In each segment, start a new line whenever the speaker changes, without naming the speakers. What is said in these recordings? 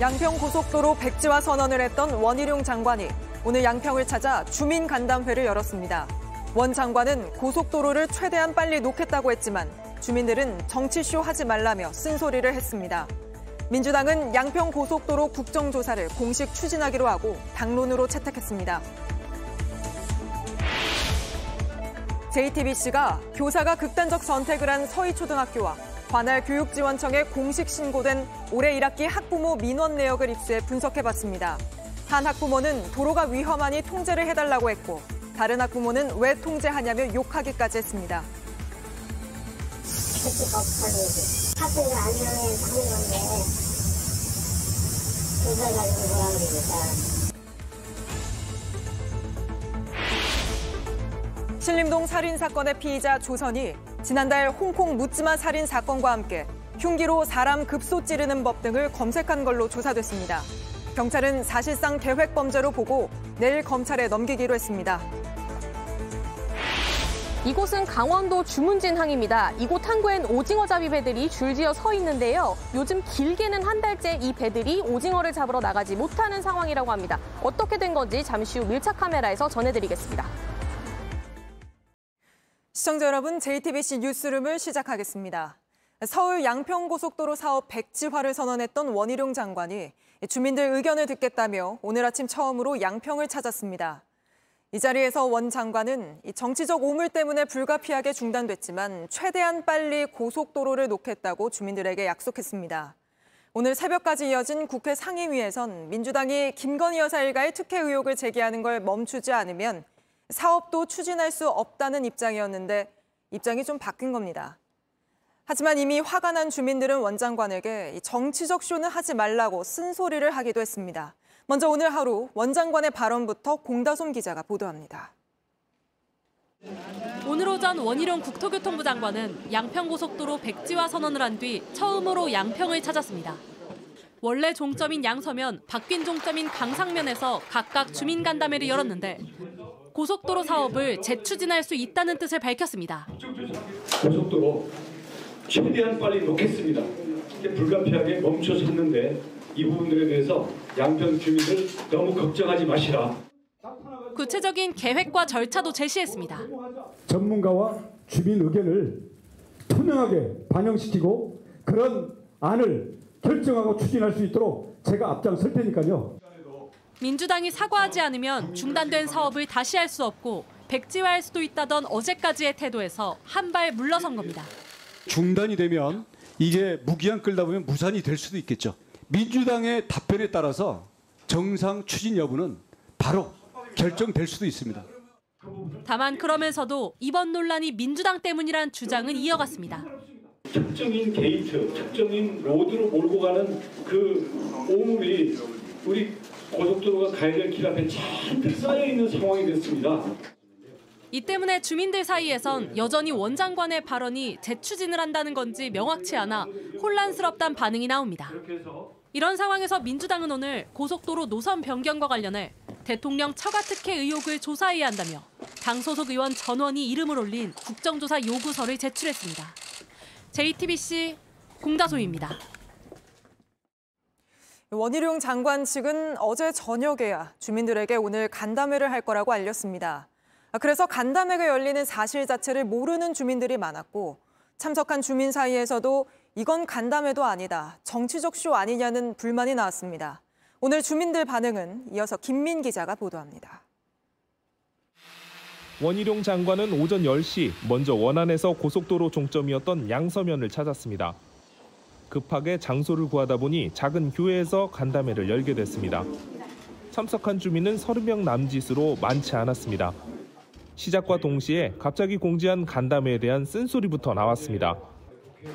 양평 고속도로 백지화 선언을 했던 원희룡 장관이 오늘 양평을 찾아 주민 간담회를 열었습니다. 원 장관은 고속도로를 최대한 빨리 놓겠다고 했지만 주민들은 정치쇼 하지 말라며 쓴소리를 했습니다. 민주당은 양평 고속도로 국정조사를 공식 추진하기로 하고 당론으로 채택했습니다. JTBC가 교사가 극단적 선택을 한 서희초등학교와 관할 교육지원청에 공식 신고된 올해 1학기 학부모 민원 내역을 입수해 분석해봤습니다. 한 학부모는 도로가 위험하니 통제를 해달라고 했고 다른 학부모는 왜 통제하냐며 욕하기까지 했습니다.
학생들 안전에 건데 가지고
신림동 살인 사건의 피의자 조선이 지난달 홍콩 묻지마 살인 사건과 함께 흉기로 사람 급소 찌르는 법 등을 검색한 걸로 조사됐습니다. 경찰은 사실상 계획 범죄로 보고 내일 검찰에 넘기기로 했습니다.
이곳은 강원도 주문진항입니다. 이곳 항구엔 오징어 잡이 배들이 줄지어 서 있는데요. 요즘 길게는 한 달째 이 배들이 오징어를 잡으러 나가지 못하는 상황이라고 합니다. 어떻게 된 건지 잠시 후 밀착 카메라에서 전해드리겠습니다.
시청자 여러분, JTBC 뉴스룸을 시작하겠습니다. 서울 양평고속도로 사업 백지화를 선언했던 원희룡 장관이 주민들 의견을 듣겠다며 오늘 아침 처음으로 양평을 찾았습니다. 이 자리에서 원 장관은 정치적 오물 때문에 불가피하게 중단됐지만 최대한 빨리 고속도로를 놓겠다고 주민들에게 약속했습니다. 오늘 새벽까지 이어진 국회 상임위에선 민주당이 김건희 여사 일가의 특혜 의혹을 제기하는 걸 멈추지 않으면 사업도 추진할 수 없다는 입장이었는데 입장이 좀 바뀐 겁니다. 하지만 이미 화가 난 주민들은 원장관에게 정치적 쇼는 하지 말라고 쓴소리를 하기도 했습니다. 먼저 오늘 하루 원장관의 발언부터 공다솜 기자가 보도합니다.
오늘 오전 원희룡 국토교통부 장관은 양평고속도로 백지화 선언을 한 뒤 처음으로 양평을 찾았습니다. 원래 종점인 양서면, 바뀐 종점인 강상면에서 각각 주민 간담회를 열었는데 고속도로 사업을 재추진할 수 있다는 뜻을 밝혔습니다.
고속도로 최대한 빨리 놓겠습니다. 불가피하게 멈춰 섰는데 이 부분들에 대해서 양평 주민들 너무 걱정하지 마시라.
구체적인 계획과 절차도 제시했습니다.
전문가와 주민 의견을 투명하게 반영시키고 그런 안을 결정하고 추진할 수 있도록 제가 앞장설 테니까요.
민주당이 사과하지 않으면 중단된 사업을 다시 할 수 없고 백지화할 수도 있다던 어제까지의 태도에서 한 발 물러선 겁니다.
중단이 되면 이게 무기한 끌다 보면 무산이 될 수도 있겠죠. 민주당의 답변에 따라서 정상 추진 여부는 바로 결정될 수도 있습니다.
다만 그러면서도 이번 논란이 민주당 때문이란 주장은 이어갔습니다.
특정인 게이트, 특정인 road로 몰고 가는 그 오물이 우리 고속도로가 가야 될길 앞에 잔뜩 쌓여 있는 상황이 됐습니다.
이 때문에 주민들 사이에선 여전히 원장관의 발언이 재추진을 한다는 건지 명확치 않아 혼란스럽다는 반응이 나옵니다. 이런 상황에서 민주당은 오늘 고속도로 노선 변경과 관련해 대통령 처가 특혜 의혹을 조사해야 한다며 당 소속 의원 전원이 이름을 올린 국정조사 요구서를 제출했습니다. JTBC 공다소입니다.
원희룡 장관 측은 어제 저녁에야 주민들에게 오늘 간담회를 할 거라고 알렸습니다. 그래서 간담회가 열리는 사실 자체를 모르는 주민들이 많았고 참석한 주민 사이에서도 이건 간담회도 아니다, 정치적 쇼 아니냐는 불만이 나왔습니다. 오늘 주민들 반응은 이어서 김민 기자가 보도합니다.
원희룡 장관은 오전 10시 먼저 원안에서 고속도로 종점이었던 양서면을 찾았습니다. 급하게 장소를 구하다 보니 작은 교회에서 간담회를 열게 됐습니다. 참석한 주민은 30명 남짓으로 많지 않았습니다. 시작과 동시에 갑자기 공지한 간담회에 대한 쓴소리부터 나왔습니다.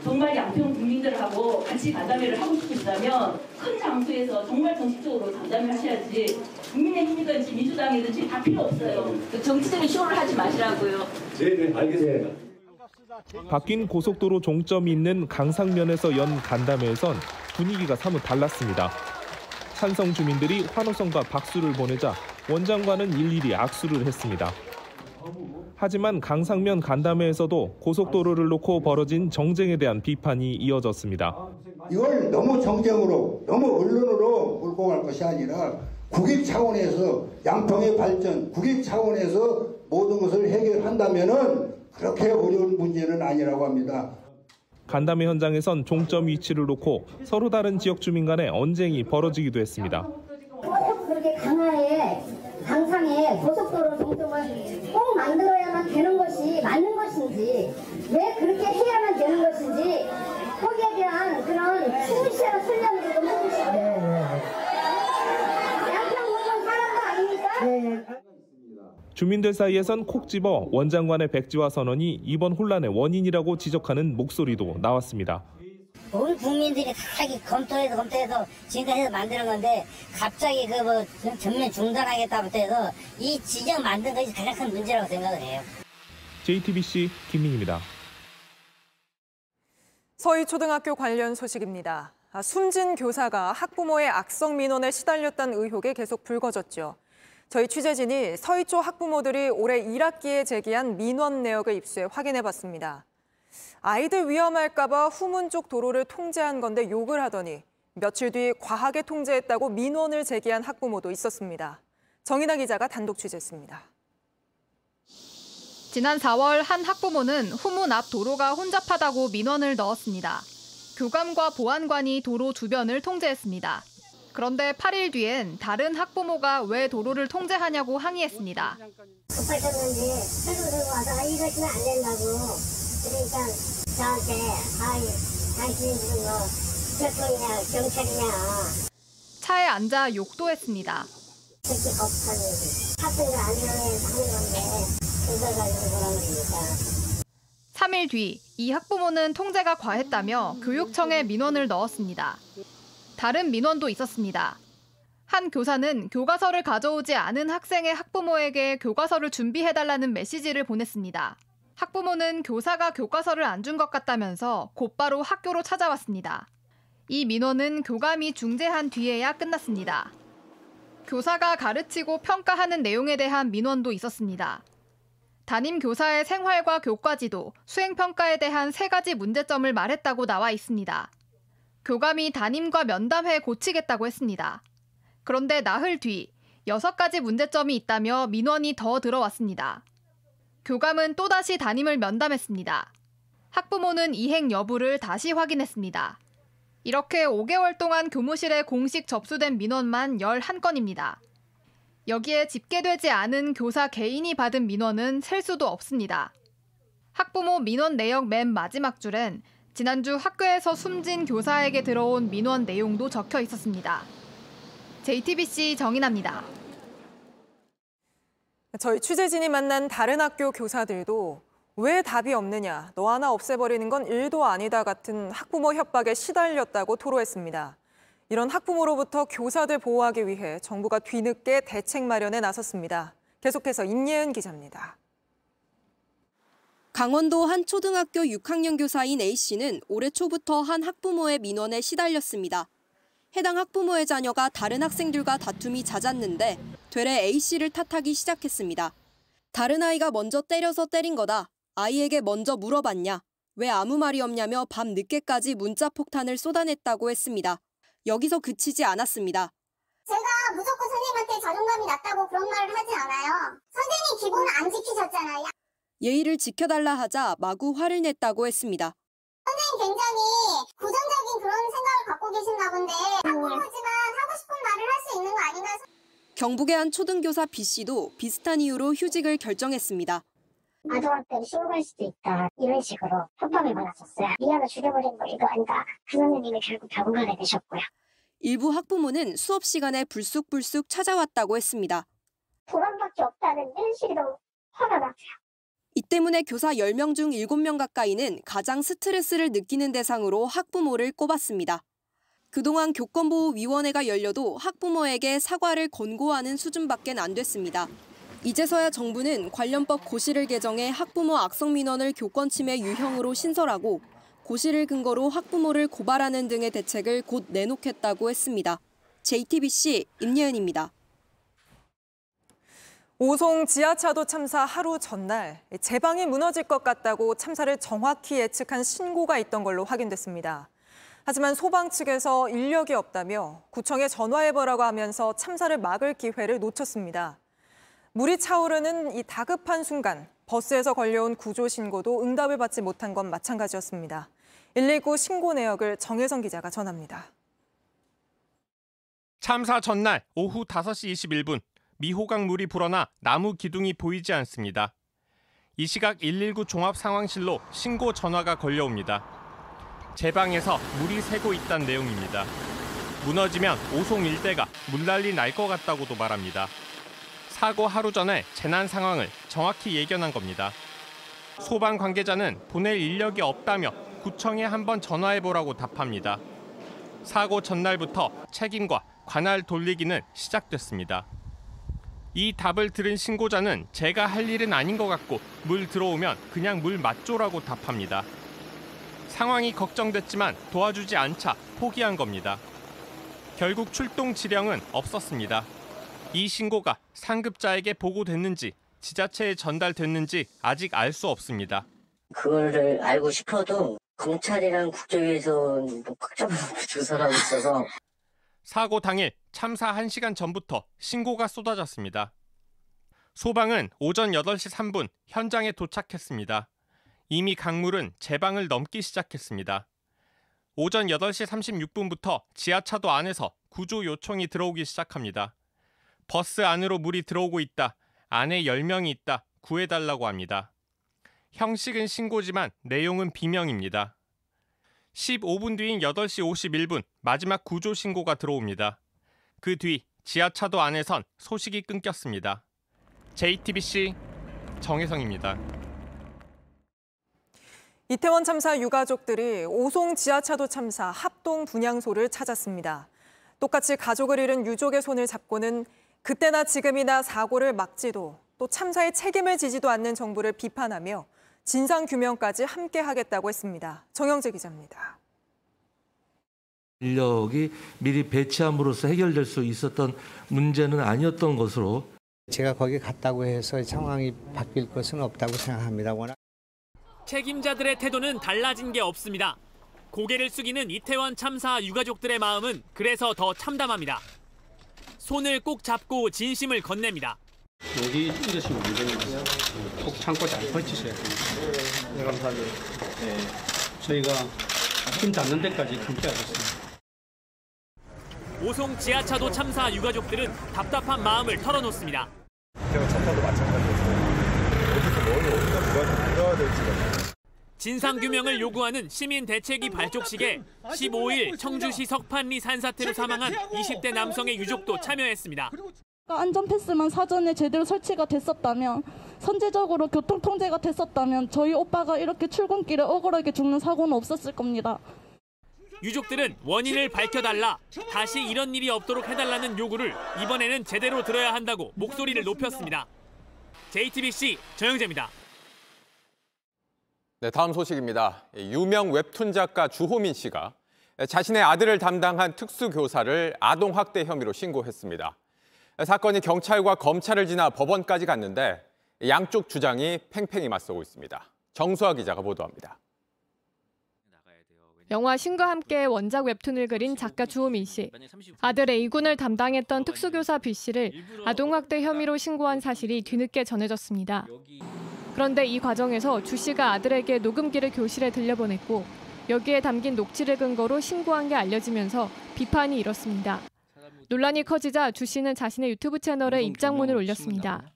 정말 양평 국민들하고 같이 간담회를 하고 싶으시다면 큰 장소에서 정말 정식적으로 간담회 하셔야지 국민의힘이든지 민주당이든지 다 필요 없어요. 그 정치적인 쇼를 하지 마시라고요.
네, 네, 알겠습니다.
바뀐 고속도로 종점이 있는 강상면에서 연 간담회에선 분위기가 사뭇 달랐습니다. 찬성 주민들이 환호성과 박수를 보내자 원장관은 일일이 악수를 했습니다. 하지만 강상면 간담회에서도 고속도로를 놓고 벌어진 정쟁에 대한 비판이 이어졌습니다.
이걸 너무 정쟁으로, 너무 언론으로 몰고 갈 것이 아니라 국익 차원에서 양평의 발전, 국익 차원에서 모든 것을 해결한다면은 그렇게 어려운 문제는 아니라고 합니다.
간담회 현장에선 종점 위치를 놓고 서로 다른 지역 주민 간의 언쟁이 벌어지기도 했습니다.
꼭 그렇게 강화에 강상에 고속도로 종점을 꼭 만들어야만 되는 것이 맞는 것인지 왜 그렇게 해야만 되는 것인지 거기에 대한 그런 충실한 설명도 좀 해주시고 양평 공무원 사람도 아닙니까?
주민들 사이에선 콕 집어 원장관의 백지화 선언이 이번 혼란의 원인이라고 지적하는 목소리도 나왔습니다.
온 국민들이 다 이렇게 검토해서 검토해서 지금까지 해서 만드는 건데 갑자기 그 뭐 전면 중단하겠다부터 해서 이 지정 만든 것이 가장 큰 문제라고 생각을 해요.
JTBC 김민입니다.
서희초등학교 관련 소식입니다. 아, 숨진 교사가 학부모의 악성 민원에 시달렸다는 의혹이 계속 불거졌죠. 저희 취재진이 서희초 학부모들이 올해 1학기에 제기한 민원 내역을 입수해 확인해 봤습니다. 아이들 위험할까 봐 후문 쪽 도로를 통제한 건데 욕을 하더니 며칠 뒤 과하게 통제했다고 민원을 제기한 학부모도 있었습니다. 정인아 기자가 단독 취재했습니다.
지난 4월 한 학부모는 후문 앞 도로가 혼잡하다고 민원을 넣었습니다. 교감과 보안관이 도로 주변을 통제했습니다. 그런데 8일 뒤엔 다른 학부모가 왜 도로를 통제하냐고 항의했습니다.
급하셨는지 새로 와서 이러시면 안 된다고 그러니까 저한테 아이 당신이 무슨 뭐 대통령이냐 경찰이냐
차에 앉아 욕도 했습니다.
그렇게 겁하는 학생들 안전에서 하는 건데 그걸 가지고 뭐라 그러니까
3일 뒤 이 학부모는 통제가 과했다며 교육청에 민원을 넣었습니다. 다른 민원도 있었습니다. 한 교사는 교과서를 가져오지 않은 학생의 학부모에게 교과서를 준비해달라는 메시지를 보냈습니다. 학부모는 교사가 교과서를 안 준 것 같다면서 곧바로 학교로 찾아왔습니다. 이 민원은 교감이 중재한 뒤에야 끝났습니다. 교사가 가르치고 평가하는 내용에 대한 민원도 있었습니다. 담임 교사의 생활과 교과지도, 수행평가에 대한 세 가지 문제점을 말했다고 나와 있습니다. 교감이 담임과 면담해 고치겠다고 했습니다. 그런데 나흘 뒤 여섯 가지 문제점이 있다며 민원이 더 들어왔습니다. 교감은 또다시 담임을 면담했습니다. 학부모는 이행 여부를 다시 확인했습니다. 이렇게 5개월 동안 교무실에 공식 접수된 민원만 11건입니다. 여기에 집계되지 않은 교사 개인이 받은 민원은 셀 수도 없습니다. 학부모 민원 내역 맨 마지막 줄엔 지난주 학교에서 숨진 교사에게 들어온 민원 내용도 적혀 있었습니다. JTBC 정인아입니다.
저희 취재진이 만난 다른 학교 교사들도 왜 답이 없느냐, 너 하나 없애버리는 건 일도 아니다 같은 학부모 협박에 시달렸다고 토로했습니다. 이런 학부모로부터 교사들 보호하기 위해 정부가 뒤늦게 대책 마련에 나섰습니다. 계속해서 임예은 기자입니다.
강원도 한 초등학교 6학년 교사인 A씨는 올해 초부터 한 학부모의 민원에 시달렸습니다. 해당 학부모의 자녀가 다른 학생들과 다툼이 잦았는데 되레 A씨를 탓하기 시작했습니다. 다른 아이가 먼저 때려서 때린 거다. 아이에게 먼저 물어봤냐. 왜 아무 말이 없냐며 밤 늦게까지 문자 폭탄을 쏟아냈다고 했습니다. 여기서 그치지 않았습니다.
제가 무조건 선생님한테 자존감이 낮다고 그런 말을 하지 않아요. 선생님 기본을 안 지키셨잖아요.
예의를 지켜달라 하자 마구 화를 냈다고 했습니다.
선생님 굉장히 부정적인 그런 생각을 갖고 계신가 본데 학부모지만 하고 싶은 말을 할 수 있는 거 아닌가요?
경북의 한 초등교사 B씨도 비슷한 이유로 휴직을 결정했습니다.
아동한테 신고할 수도 있다 이런 식으로 협박을 받았었어요. 미안을 죽여버린 거 이거 아니다. 그 선생님이 결국 병원 가게 되셨고요.
일부 학부모는 수업 시간에 불쑥불쑥 찾아왔다고 했습니다.
도란밖에 없다는 현실이 너무 화가 났어요.
이 때문에 교사 10명 중 7명 가까이는 가장 스트레스를 느끼는 대상으로 학부모를 꼽았습니다. 그동안 교권보호위원회가 열려도 학부모에게 사과를 권고하는 수준밖에 안 됐습니다. 이제서야 정부는 관련법 고시를 개정해 학부모 악성 민원을 교권 침해 유형으로 신설하고 고시를 근거로 학부모를 고발하는 등의 대책을 곧 내놓겠다고 했습니다. JTBC 임예은입니다.
오송 지하차도 참사 하루 전날 제방이 무너질 것 같다고 참사를 정확히 예측한 신고가 있던 걸로 확인됐습니다. 하지만 소방 측에서 인력이 없다며 구청에 전화해보라고 하면서 참사를 막을 기회를 놓쳤습니다. 물이 차오르는 이 다급한 순간 버스에서 걸려온 구조 신고도 응답을 받지 못한 건 마찬가지였습니다. 119 신고 내역을 정혜성 기자가 전합니다.
참사 전날 오후 5시 21분 미호강 물이 불어나 나무 기둥이 보이지 않습니다. 이 시각 119 종합 상황실로 신고 전화가 걸려옵니다. 제 방에서 물이 새고 있다는 내용입니다. 무너지면 오송 일대가 물난리 날 것 같다고도 말합니다. 사고 하루 전에 재난 상황을 정확히 예견한 겁니다. 소방 관계자는 보낼 인력이 없다며 구청에 한번 전화해보라고 답합니다. 사고 전날부터 책임과 관할 돌리기는 시작됐습니다. 이 답을 들은 신고자는 제가 할 일은 아닌 것 같고 물 들어오면 그냥 물 맞조라고 답합니다. 상황이 걱정됐지만 도와주지 않자 포기한 겁니다. 결국 출동 지령은 없었습니다. 이 신고가 상급자에게 보고됐는지 지자체에 전달됐는지 아직 알 수 없습니다.
그거를 알고 싶어도 검찰이랑 국정에서 확정하고 조사를 하고 있어서
사고 당일 참사 1시간 전부터 신고가 쏟아졌습니다. 소방은 오전 8시 3분 현장에 도착했습니다. 이미 강물은 제 방을 넘기 시작했습니다. 오전 8시 36분부터 지하차도 안에서 구조 요청이 들어오기 시작합니다. 버스 안으로 물이 들어오고 있다. 안에 10명이 있다. 구해달라고 합니다. 형식은 신고지만 내용은 비명입니다. 15분 뒤인 8시 51분 마지막 구조 신고가 들어옵니다. 그 뒤 지하차도 안에선 소식이 끊겼습니다. JTBC 정혜성입니다.
이태원 참사 유가족들이 오송 지하차도 참사 합동 분향소를 찾았습니다. 똑같이 가족을 잃은 유족의 손을 잡고는 그때나 지금이나 사고를 막지도 또 참사의 책임을 지지도 않는 정부를 비판하며 진상 규명까지 함께 하겠다고 했습니다. 정영재 기자입니다.
인력이 미리 배치함으로써 해결될 수 있었던 문제는 아니었던 것으로
제가 거기 갔다고 해서 상황이 바뀔 것은 없다고 생각합니다. 워낙
책임자들의 태도는 달라진 게 없습니다. 고개를 숙이는 이태원 참사 유가족들의 마음은 그래서 더 참담합니다. 손을 꼭 잡고 진심을 건넵니다.
여기 이러시면 안 됩니다. 꼭 참고 잘 버티셔야 됩니다. 네, 감사합니다. 네, 저희가 힘 닿는 데까지 함께 하겠습니다.
오송 지하차도 참사 유가족들은 답답한 마음을 털어놓습니다.
제가 참사도 마찬가지였어요. 어디서 멀리 어디가 누가 들어야 될지
진상규명을 요구하는 시민 대책위 발족식에 15일 청주시 석판리 산사태로 사망한 20대 남성의 유족도 참여했습니다.
안전 패스만 사전에 제대로 설치가 됐었다면 선제적으로 교통 통제가 됐었다면 저희 오빠가 이렇게 출근길에 억울하게 죽는 사고는 없었을 겁니다.
유족들은 원인을 밝혀달라, 다시 이런 일이 없도록 해달라는 요구를 이번에는 제대로 들어야 한다고 목소리를 높였습니다. JTBC 정영재입니다.
네, 다음 소식입니다. 유명 웹툰 작가 주호민 씨가 자신의 아들을 담당한 특수교사를 아동학대 혐의로 신고했습니다. 사건이 경찰과 검찰을 지나 법원까지 갔는데 양쪽 주장이 팽팽히 맞서고 있습니다. 정수아 기자가 보도합니다.
영화 신과 함께 원작 웹툰을 그린 작가 주호민 씨. 아들 A군을 담당했던 특수교사 B 씨를 아동학대 혐의로 신고한 사실이 뒤늦게 전해졌습니다. 그런데 이 과정에서 주 씨가 아들에게 녹음기를 교실에 들려보냈고 여기에 담긴 녹취를 근거로 신고한 게 알려지면서 비판이 일었습니다. 논란이 커지자 주 씨는 자신의 유튜브 채널에 입장문을 올렸습니다.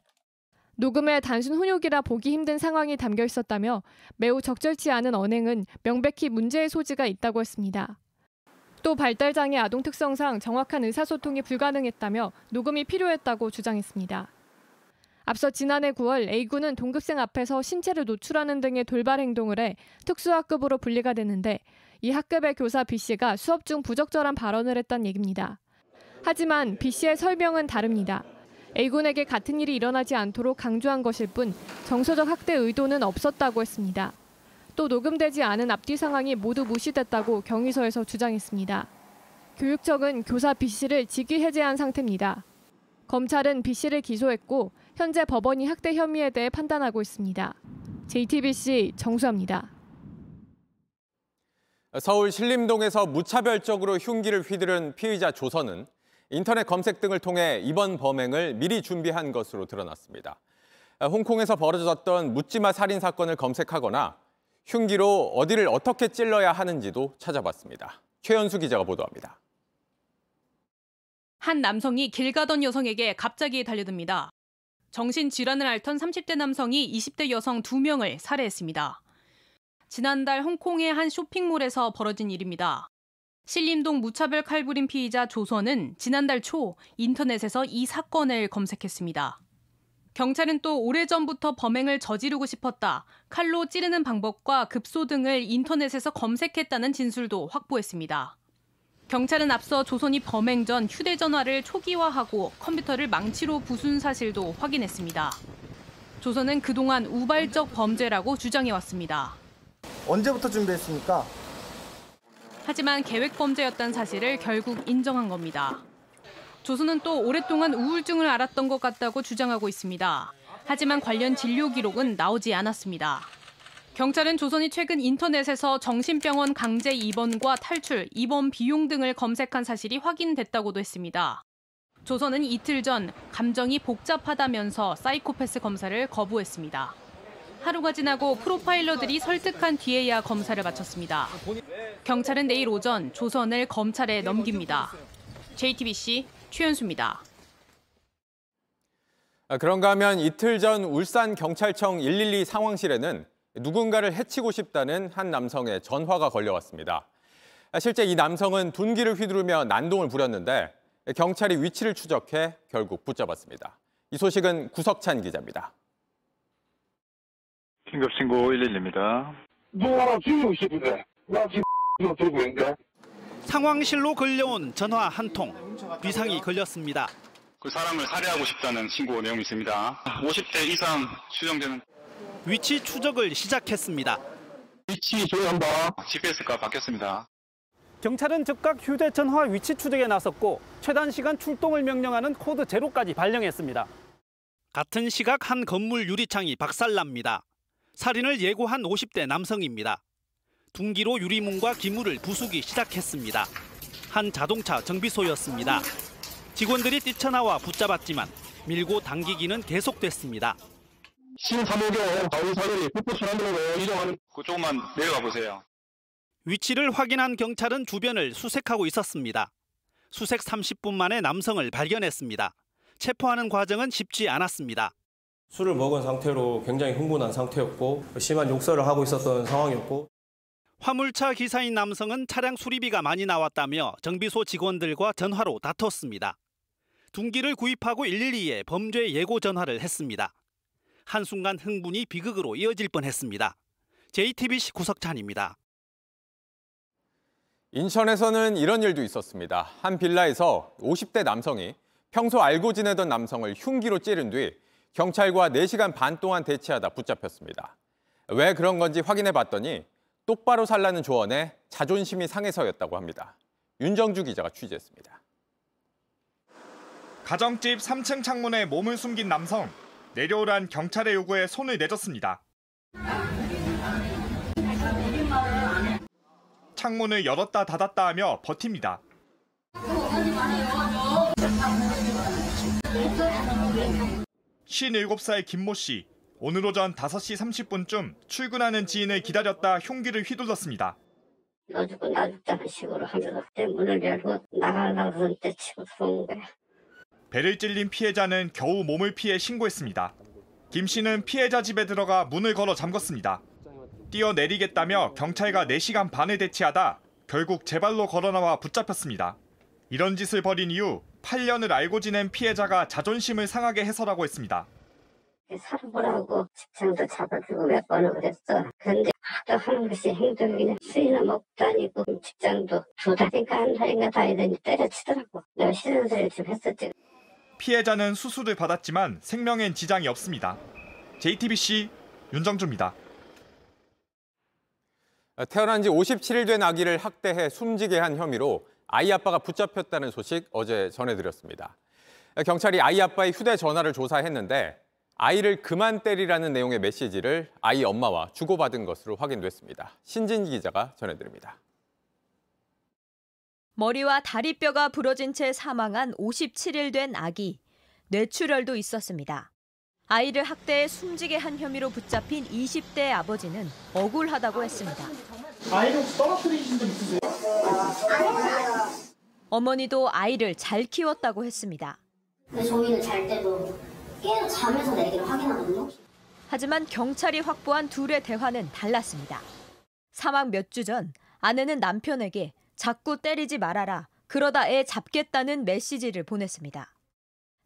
녹음에 단순 훈육이라 보기 힘든 상황이 담겨 있었다며 매우 적절치 않은 언행은 명백히 문제의 소지가 있다고 했습니다. 또 발달장애 아동 특성상 정확한 의사소통이 불가능했다며 녹음이 필요했다고 주장했습니다. 앞서 지난해 9월 A군은 동급생 앞에서 신체를 노출하는 등의 돌발 행동을 해 특수학급으로 분리가 됐는데 이 학급의 교사 B씨가 수업 중 부적절한 발언을 했던 얘기입니다. 하지만 B씨의 설명은 다릅니다. A군에게 같은 일이 일어나지 않도록 강조한 것일 뿐 정서적 학대 의도는 없었다고 했습니다. 또 녹음되지 않은 앞뒤 상황이 모두 무시됐다고 경위서에서 주장했습니다. 교육청은 교사 B씨를 직위 해제한 상태입니다. 검찰은 B씨를 기소했고 현재 법원이 학대 혐의에 대해 판단하고 있습니다. JTBC 정수아입니다.
서울 신림동에서 무차별적으로 흉기를 휘두른 피의자 조선은 인터넷 검색 등을 통해 이번 범행을 미리 준비한 것으로 드러났습니다. 홍콩에서 벌어졌던 묻지마 살인 사건을 검색하거나 흉기로 어디를 어떻게 찔러야 하는지도 찾아봤습니다. 최연수 기자가 보도합니다.
한 남성이 길 가던 여성에게 갑자기 달려듭니다. 정신질환을 앓던 30대 남성이 20대 여성 2명을 살해했습니다. 지난달 홍콩의 한 쇼핑몰에서 벌어진 일입니다. 신림동 무차별 칼부림 피의자 조선은 지난달 초 인터넷에서 이 사건을 검색했습니다. 경찰은 또 오래전부터 범행을 저지르고 싶었다, 칼로 찌르는 방법과 급소 등을 인터넷에서 검색했다는 진술도 확보했습니다. 경찰은 앞서 조선이 범행 전 휴대전화를 초기화하고 컴퓨터를 망치로 부순 사실도 확인했습니다. 조선은 그동안 우발적 범죄라고 주장해왔습니다.
언제부터 준비했습니까?
하지만 계획 범죄였다는 사실을 결국 인정한 겁니다. 조선은 또 오랫동안 우울증을 앓았던 것 같다고 주장하고 있습니다. 하지만 관련 진료 기록은 나오지 않았습니다. 경찰은 조선이 최근 인터넷에서 정신병원 강제 입원과 탈출, 입원 비용 등을 검색한 사실이 확인됐다고도 했습니다. 조선은 이틀 전 감정이 복잡하다면서 사이코패스 검사를 거부했습니다. 하루가 지나고 프로파일러들이 설득한 뒤에야 검사를 마쳤습니다. 경찰은 내일 오전 조선을 검찰에 넘깁니다. JTBC 최현수입니다.
아, 그런가 하면 이틀 전 울산 경찰청 112 상황실에는 누군가를 해치고 싶다는 한 남성의 전화가 걸려왔습니다. 아, 실제 이 남성은 둔기를 휘두르며 난동을 부렸는데 경찰이 위치를 추적해 결국 붙잡았습니다. 이 소식은 구석찬 기자입니다.
긴급신고 112입니다.
너 하나 죽이고 싶은데 나 지금 너 들고 있는데
상황실로 걸려온 전화 한 통. 비상이 걸렸습니다.
그 사람을 살해하고 싶다는 신고 내용이 있습니다. 50대 이상 추정되는
위치 추적을 시작했습니다.
위치 조회한다. GPS가 바뀌었습니다.
경찰은 즉각 휴대전화 위치 추적에 나섰고 최단 시간 출동을 명령하는 코드 제로까지 발령했습니다. 같은 시각 한 건물 유리창이 박살납니다. 살인을 예고한 50대 남성입니다. 둔기로 유리문과 기물을 부수기 시작했습니다. 한 자동차 정비소였습니다. 직원들이 뛰쳐나와 붙잡았지만 밀고 당기기는 계속됐습니다.
신사무경 가운사들이 북부 천안으로 이동하는
그쪽만 내려가 보세요.
위치를 확인한 경찰은 주변을 수색하고 있었습니다. 수색 30분 만에 남성을 발견했습니다. 체포하는 과정은 쉽지 않았습니다.
술을 먹은 상태로 굉장히 흥분한 상태였고 심한 욕설을 하고 있었던 상황이었고
화물차 기사인 남성은 차량 수리비가 많이 나왔다며 정비소 직원들과 전화로 다퉜습니다. 둔기를 구입하고 112에 범죄 예고 전화를 했습니다. 한순간 흥분이 비극으로 이어질 뻔했습니다. JTBC 구석찬입니다.
인천에서는 이런 일도 있었습니다. 한 빌라에서 50대 남성이 평소 알고 지내던 남성을 흉기로 찌른 뒤 경찰과 4시간 반 동안 대치하다 붙잡혔습니다. 왜 그런 건지 확인해 봤더니 똑바로 살라는 조언에 자존심이 상해서였다고 합니다. 윤정주 기자가 취재했습니다.
가정집 3층 창문에 몸을 숨긴 남성. 내려오란 경찰의 요구에 손을 내줬습니다. 창문을 열었다 닫았다 하며 버팁니다. 57살 김모 씨. 오늘 오전 5시 30분쯤 출근하는 지인을 기다렸다 흉기를 휘둘렀습니다.
너 죽고 나 죽자는 식으로 하면서 내 문을 열고 나가려고 손 떼치고 들어온 거야.
배를 찔린 피해자는 겨우 몸을 피해 신고했습니다. 김 씨는 피해자 집에 들어가 문을 걸어 잠궜습니다. 뛰어내리겠다며 경찰과 4시간 반을 대치하다 결국 제 발로 걸어나와 붙잡혔습니다. 이런 짓을 벌인 이후 8년을 알고 지낸 피해자가 자존심을 상하게 해서라고 했습니다.
살아보라고 직장도 잡아주고 몇 번을 그랬어. 근데 하도 하는 것이 행동이 그냥 술이나 먹고 다니고 직장도 두 달인가 한 달인가 다니더니 때려치더라고. 내가 소리를 좀 했었지.
피해자는 수술을 받았지만 생명엔 지장이 없습니다. JTBC 윤정주입니다.
태어난 지 57일 된 아기를 학대해 숨지게 한 혐의로 아이 아빠가 붙잡혔다는 소식 어제 전해드렸습니다. 경찰이 아이 아빠의 휴대전화를 조사했는데 아이를 그만 때리라는 내용의 메시지를 아이 엄마와 주고받은 것으로 확인됐습니다. 신진 기자가 전해드립니다.
머리와 다리뼈가 부러진 채 사망한 57일 된 아기. 뇌출혈도 있었습니다. 아이를 학대해 숨지게 한 혐의로 붙잡힌 20대 아버지는 억울하다고 했습니다.
아이를 혹시 떨어뜨리신 적 있으세요?
어머니도 아이를 잘 키웠다고 했습니다.
종이는 잘 때도 깨어 자면서 내기를 확인하거든요.
하지만 경찰이 확보한 둘의 대화는 달랐습니다. 사망 몇 주 전 아내는 남편에게 자꾸 때리지 말아라. 그러다 애 잡겠다는 메시지를 보냈습니다.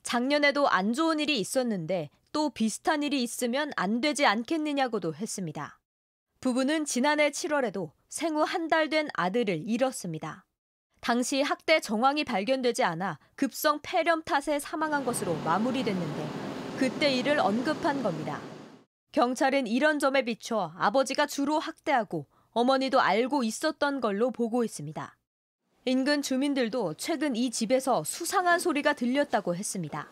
작년에도 안 좋은 일이 있었는데 또 비슷한 일이 있으면 안 되지 않겠느냐고도 했습니다. 부부는 지난해 7월에도 생후 한 달 된 아들을 잃었습니다. 당시 학대 정황이 발견되지 않아 급성 폐렴 탓에 사망한 것으로 마무리됐는데 그때 이를 언급한 겁니다. 경찰은 이런 점에 비춰 아버지가 주로 학대하고 어머니도 알고 있었던 걸로 보고 있습니다. 인근 주민들도 최근 이 집에서 수상한 소리가 들렸다고 했습니다.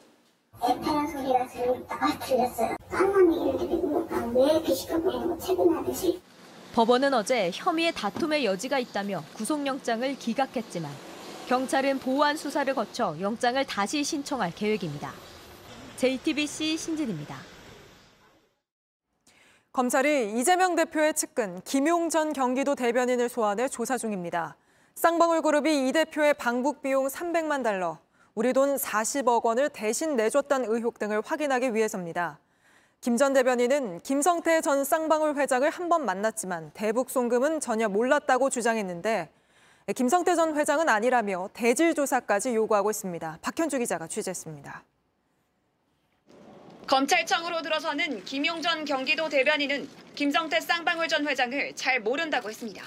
애타는 소리가 들렸다가 들렸어요. 쌍난 얘기를 드리고 왜 이렇게 시끄럽고 퇴근하듯이
법원은 어제 혐의의 다툼의 여지가 있다며 구속영장을 기각했지만 경찰은 보완 수사를 거쳐 영장을 다시 신청할 계획입니다. JTBC 신진입니다.
검찰이 이재명 대표의 측근 김용 전 경기도 대변인을 소환해 조사 중입니다. 쌍방울 그룹이 이 대표의 방북 비용 300만 달러, 우리 돈 40억 원을 대신 내줬다는 의혹 등을 확인하기 위해서입니다. 김 전 대변인은 김성태 전 쌍방울 회장을 한 번 만났지만 대북 송금은 전혀 몰랐다고 주장했는데 김성태 전 회장은 아니라며 대질 조사까지 요구하고 있습니다. 박현주 기자가 취재했습니다.
검찰청으로 들어서는 김용 전 경기도 대변인은 김성태 쌍방울 전 회장을 잘 모른다고 했습니다.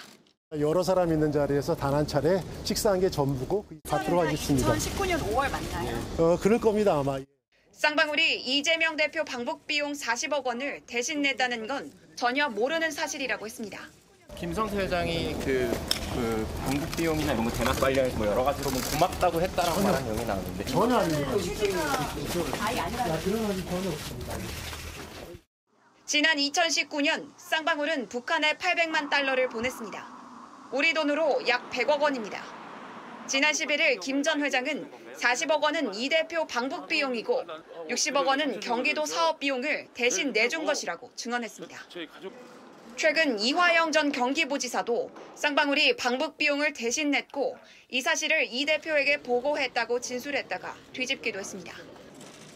여러 사람 있는 자리에서 단 한 차례 식사한 게 전부고 받도록 하겠습니다.
2019년 5월 맞나요?
어, 그럴 겁니다 아마.
쌍방울이 이재명 대표 방북 비용 40억 원을 대신 냈다는 건 전혀 모르는 사실이라고 했습니다.
김성태 회장이 그, 그 방북 비용이나 이런 거 대납 관련해서 뭐 여러 가지로 뭐 고맙다고 했다라고 말한 내용이 나오는데
전혀 아닙니다.
아예 아니라
그런 전혀 없습니다.
지난 2019년 쌍방울은 북한에 800만 달러를 보냈습니다. 우리 돈으로 약 100억 원입니다. 지난 11일 김 전 회장은 40억 원은 이 대표 방북 비용이고 60억 원은 경기도 사업 비용을 대신 내준 것이라고 증언했습니다. 최근 이화영 전 경기부지사도 쌍방울이 방북 비용을 대신 냈고 이 사실을 이 대표에게 보고했다고 진술했다가 뒤집기도 했습니다.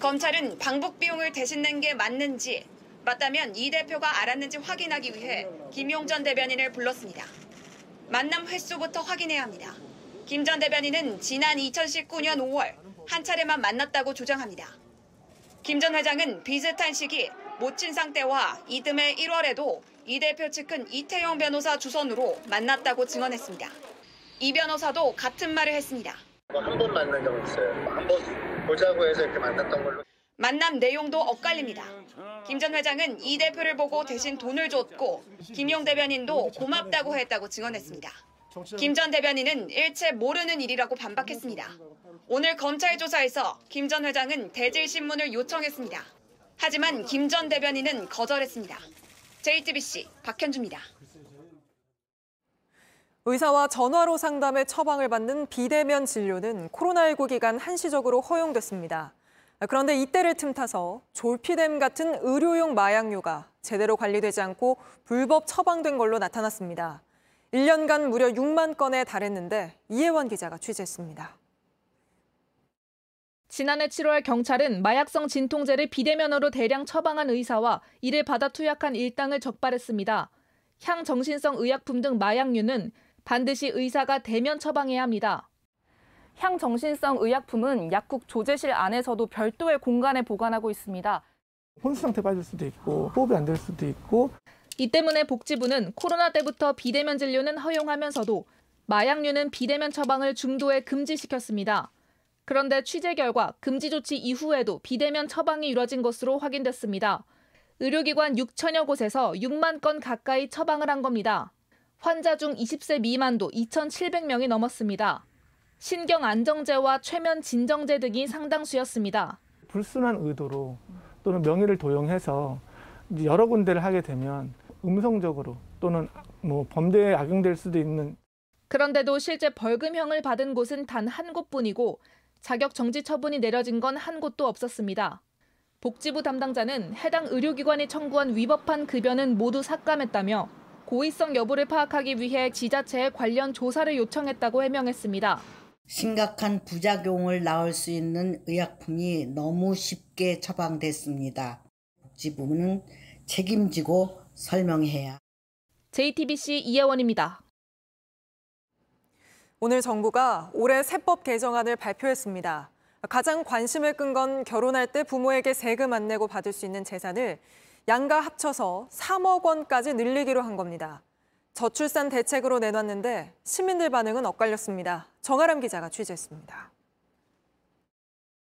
검찰은 방북 비용을 대신 낸 게 맞는지 맞다면 이 대표가 알았는지 확인하기 위해 김용 전 대변인을 불렀습니다. 만남 횟수부터 확인해야 합니다. 김 전 대변인은 지난 2019년 5월 한 차례만 만났다고 주장합니다. 김 전 회장은 비슷한 시기 모친상 때와 이듬해 1월에도 이 대표 측은 이태영 변호사 주선으로 만났다고 증언했습니다. 이 변호사도 같은 말을 했습니다.
한 번 만난 적 있어요. 한 번 보자고 해서 이렇게 만났던 걸로.
만남 내용도 엇갈립니다. 김 전 회장은 이 대표를 보고 대신 돈을 줬고 김용 대변인도 고맙다고 했다고 증언했습니다. 김 전 대변인은 일체 모르는 일이라고 반박했습니다. 오늘 검찰 조사에서 김 전 회장은 대질 신문을 요청했습니다. 하지만 김 전 대변인은 거절했습니다. JTBC 박현주입니다.
의사와 전화로 상담해 처방을 받는 비대면 진료는 코로나19 기간 한시적으로 허용됐습니다. 그런데 이때를 틈타서 졸피뎀 같은 의료용 마약류가 제대로 관리되지 않고 불법 처방된 걸로 나타났습니다. 1년간 무려 6만 건에 달했는데 이혜원 기자가 취재했습니다.
지난해 7월 경찰은 마약성 진통제를 비대면으로 대량 처방한 의사와 이를 받아 투약한 일당을 적발했습니다. 향정신성 의약품 등 마약류는 반드시 의사가 대면 처방해야 합니다. 향정신성 의약품은 약국 조제실 안에서도 별도의 공간에 보관하고 있습니다.
혼수 상태 빠질 수도 있고 호흡이 안 될 수도 있고
이 때문에 복지부는 코로나 때부터 비대면 진료는 허용하면서도 마약류는 비대면 처방을 중도에 금지시켰습니다. 그런데 취재 결과 금지 조치 이후에도 비대면 처방이 이뤄진 것으로 확인됐습니다. 의료기관 6천여 곳에서 6만 건 가까이 처방을 한 겁니다. 환자 중 20세 미만도 2,700명이 넘었습니다. 신경 안정제와 최면 진정제 등이 상당수였습니다.
불순한 의도로 또는 명의를 도용해서 여러 군데를 하게 되면 음성적으로 또는 뭐 범죄에 악용될 수도 있는
그런데도 실제 벌금형을 받은 곳은 단 한 곳뿐이고 자격 정지 처분이 내려진 건 한 곳도 없었습니다. 복지부 담당자는 해당 의료기관이 청구한 위법한 급여는 모두 삭감했다며 고의성 여부를 파악하기 위해 지자체에 관련 조사를 요청했다고 해명했습니다.
심각한 부작용을 낳을 수 있는 의약품이 너무 쉽게 처방됐습니다. 복지부는 책임지고 설명해야.
JTBC 이혜원입니다.
오늘 정부가 올해 세법 개정안을 발표했습니다. 가장 관심을 끈 건 결혼할 때 부모에게 세금 안 내고 받을 수 있는 재산을 양가 합쳐서 3억 원까지 늘리기로 한 겁니다. 저출산 대책으로 내놨는데 시민들 반응은 엇갈렸습니다. 정아람 기자가 취재했습니다.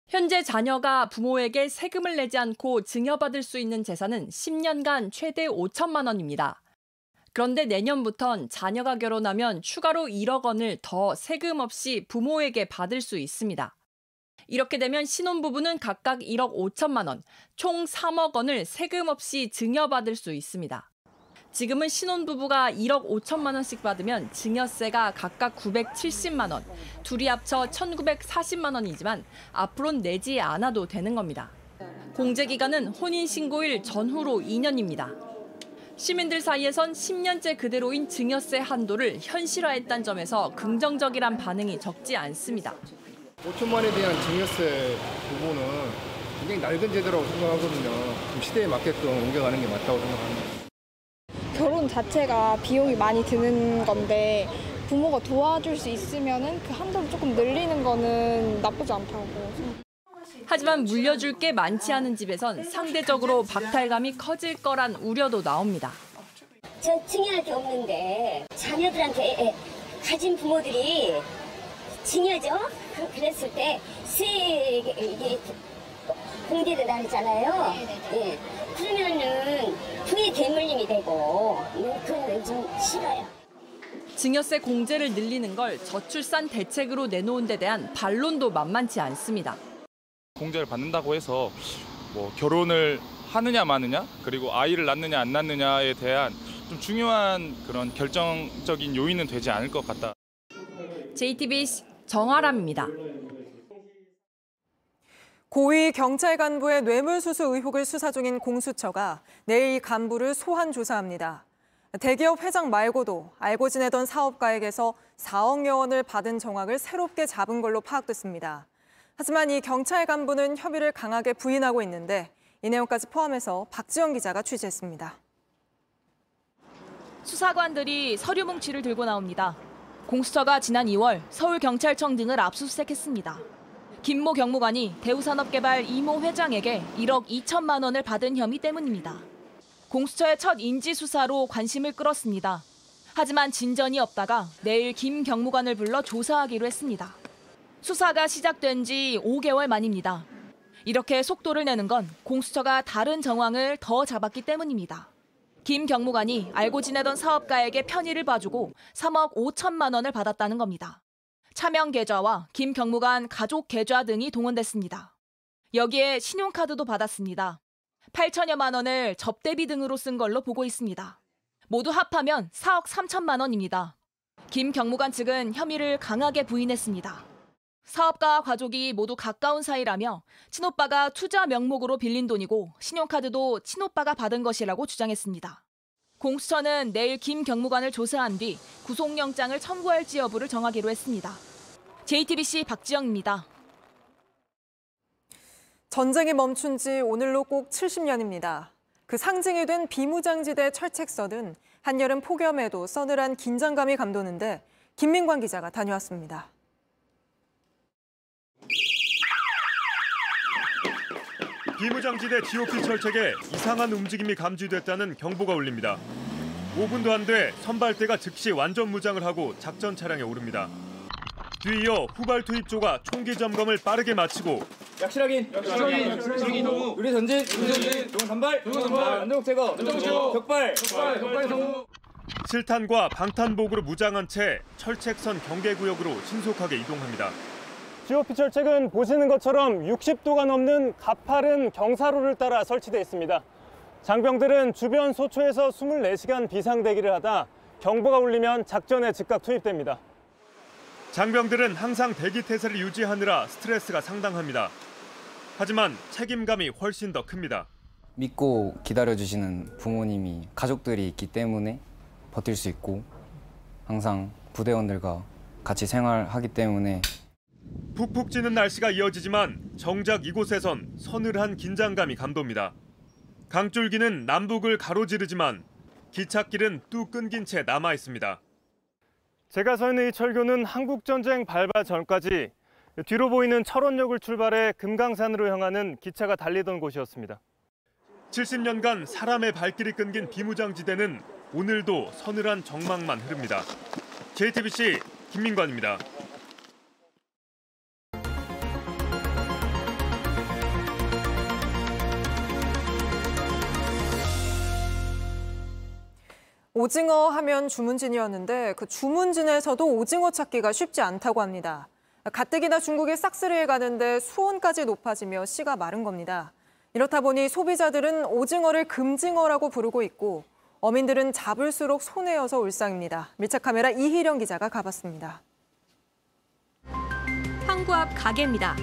현재 자녀가 부모에게 세금을 내지 않고 증여받을 수 있는 재산은 10년간 최대 5천만 원입니다. 그런데 내년부턴 자녀가 결혼하면 추가로 1억 원을 더 세금 없이 부모에게 받을 수 있습니다. 이렇게 되면 신혼부부는 각각 1억 5천만 원, 총 3억 원을 세금 없이 증여받을 수 있습니다. 지금은 신혼부부가 1억 5천만 원씩 받으면 증여세가 각각 970만 원, 둘이 합쳐 1,940만 원이지만 앞으론 내지 않아도 되는 겁니다. 공제기간은 혼인신고일 전후로 2년입니다. 시민들 사이에선 10년째 그대로인 증여세 한도를 현실화했다는 점에서 긍정적이란 반응이 적지 않습니다.
5천만 원에 대한 증여세 부분은 굉장히 낡은 제도라고 생각하거든요. 좀 시대에 맞게끔 옮겨가는 게 맞다고 생각합니다.
결혼 자체가 비용이 많이 드는 건데 부모가 도와줄 수 있으면은 그 한도를 조금 늘리는 거는 나쁘지 않다고.
하지만 물려줄 게 많지 않은 집에선 상대적으로 박탈감이 커질 거란 우려도 나옵니다.
전 증여할 게 없는데 자녀들한테 가진 부모들이 증여죠? 그- 그랬을 때 세액 이게 공제를 나잖아요. 예. 그러면은 그게 대물림이 되고 음, 그건 좀 싫어요.
증여세 공제를 늘리는 걸 저출산 대책으로 내놓은 데 대한 반론도 만만치 않습니다.
공제를 받는다고 해서 뭐 결혼을 하느냐 마느냐 그리고 아이를 낳느냐 안 낳느냐에 대한 좀 중요한 그런 결정적인 요인은 되지 않을 것 같다.
JTBC 정아람입니다.
고위 경찰 간부의 뇌물수수 의혹을 수사 중인 공수처가 내일 이 간부를 소환 조사합니다. 대기업 회장 말고도 알고 지내던 사업가에게서 4억여 원을 받은 정황을 새롭게 잡은 걸로 파악됐습니다. 하지만 이 경찰 간부는 협의를 강하게 부인하고 있는데 이 내용까지 포함해서 박지영 기자가 취재했습니다.
수사관들이 서류 뭉치를 들고 나옵니다. 공수처가 지난 2월 서울경찰청 등을 압수수색했습니다. 김모 경무관이 대우산업개발 이모 회장에게 1억 2천만 원을 받은 혐의 때문입니다. 공수처의 첫 인지수사로 관심을 끌었습니다. 하지만 진전이 없다가 내일 김 경무관을 불러 조사하기로 했습니다. 수사가 시작된 지 5개월 만입니다. 이렇게 속도를 내는 건 공수처가 다른 정황을 더 잡았기 때문입니다. 김 경무관이 알고 지내던 사업가에게 편의를 봐주고 3억 5천만 원을 받았다는 겁니다. 차명 계좌와 김 경무관 가족 계좌 등이 동원됐습니다. 여기에 신용카드도 받았습니다. 8천여만 원을 접대비 등으로 쓴 걸로 보고 있습니다. 모두 합하면 4억 3천만 원입니다. 김 경무관 측은 혐의를 강하게 부인했습니다. 사업가와 가족이 모두 가까운 사이라며 친오빠가 투자 명목으로 빌린 돈이고 신용카드도 친오빠가 받은 것이라고 주장했습니다. 공수처는 내일 김 경무관을 조사한 뒤 구속영장을 청구할지 여부를 정하기로 했습니다. JTBC 박지영입니다.
전쟁이 멈춘 지 오늘로 꼭 70년입니다. 그 상징이 된 비무장지대 철책선은 한여름 폭염에도 서늘한 긴장감이 감도는데 김민관 기자가 다녀왔습니다.
비무장지대 GOP 철책에 이상한 움직임이 감지됐다는 경보가 울립니다. 5분도 안 돼 선발대가 즉시 완전 무장을 하고 작전 차량에 오릅니다. 뒤이어 후발 투입조가 총기 점검을 빠르게 마치고
약실확인,
약실확인,
약실확인, 동우, 의뢰 전진, 전진, 동원 단발, 동원 단발, 안정적 제거, 안정적 제거, 격발, 격발, 격발 성공.
실탄과 방탄복으로 무장한 채 철책선 경계구역으로 신속하게 이동합니다.
GOP 철책은 보시는 것처럼 60도가 넘는 가파른 경사로를 따라 설치되어 있습니다. 장병들은 주변 소초에서 24시간 비상대기를 하다 경보가 울리면 작전에 즉각 투입됩니다.
장병들은 항상 대기 태세를 유지하느라 스트레스가 상당합니다. 하지만 책임감이 훨씬 더 큽니다.
믿고 기다려주시는 부모님이 가족들이 있기 때문에 버틸 수 있고 항상 부대원들과 같이 생활하기 때문에
푹푹 찌는 날씨가 이어지지만 정작 이곳에선 서늘한 긴장감이 감돕니다. 강줄기는 남북을 가로지르지만 기찻길은 뚝 끊긴 채 남아 있습니다.
제가 서 있는 이 철교는 한국전쟁 발발 전까지 뒤로 보이는 철원역을 출발해 금강산으로 향하는 기차가 달리던 곳이었습니다.
70년간 사람의 발길이 끊긴 비무장지대는 오늘도 서늘한 정막만 흐릅니다. JTBC 김민관입니다.
오징어 하면 주문진이었는데 그 주문진에서도 오징어 찾기가 쉽지 않다고 합니다. 가뜩이나 중국에 싹쓸이에 가는데 수온까지 높아지며 씨가 마른 겁니다. 이렇다 보니 소비자들은 오징어를 금징어라고 부르고 있고 어민들은 잡을수록 손해여서 울상입니다. 밀착 카메라 이희령 기자가 가봤습니다.
항구 앞 가게입니다.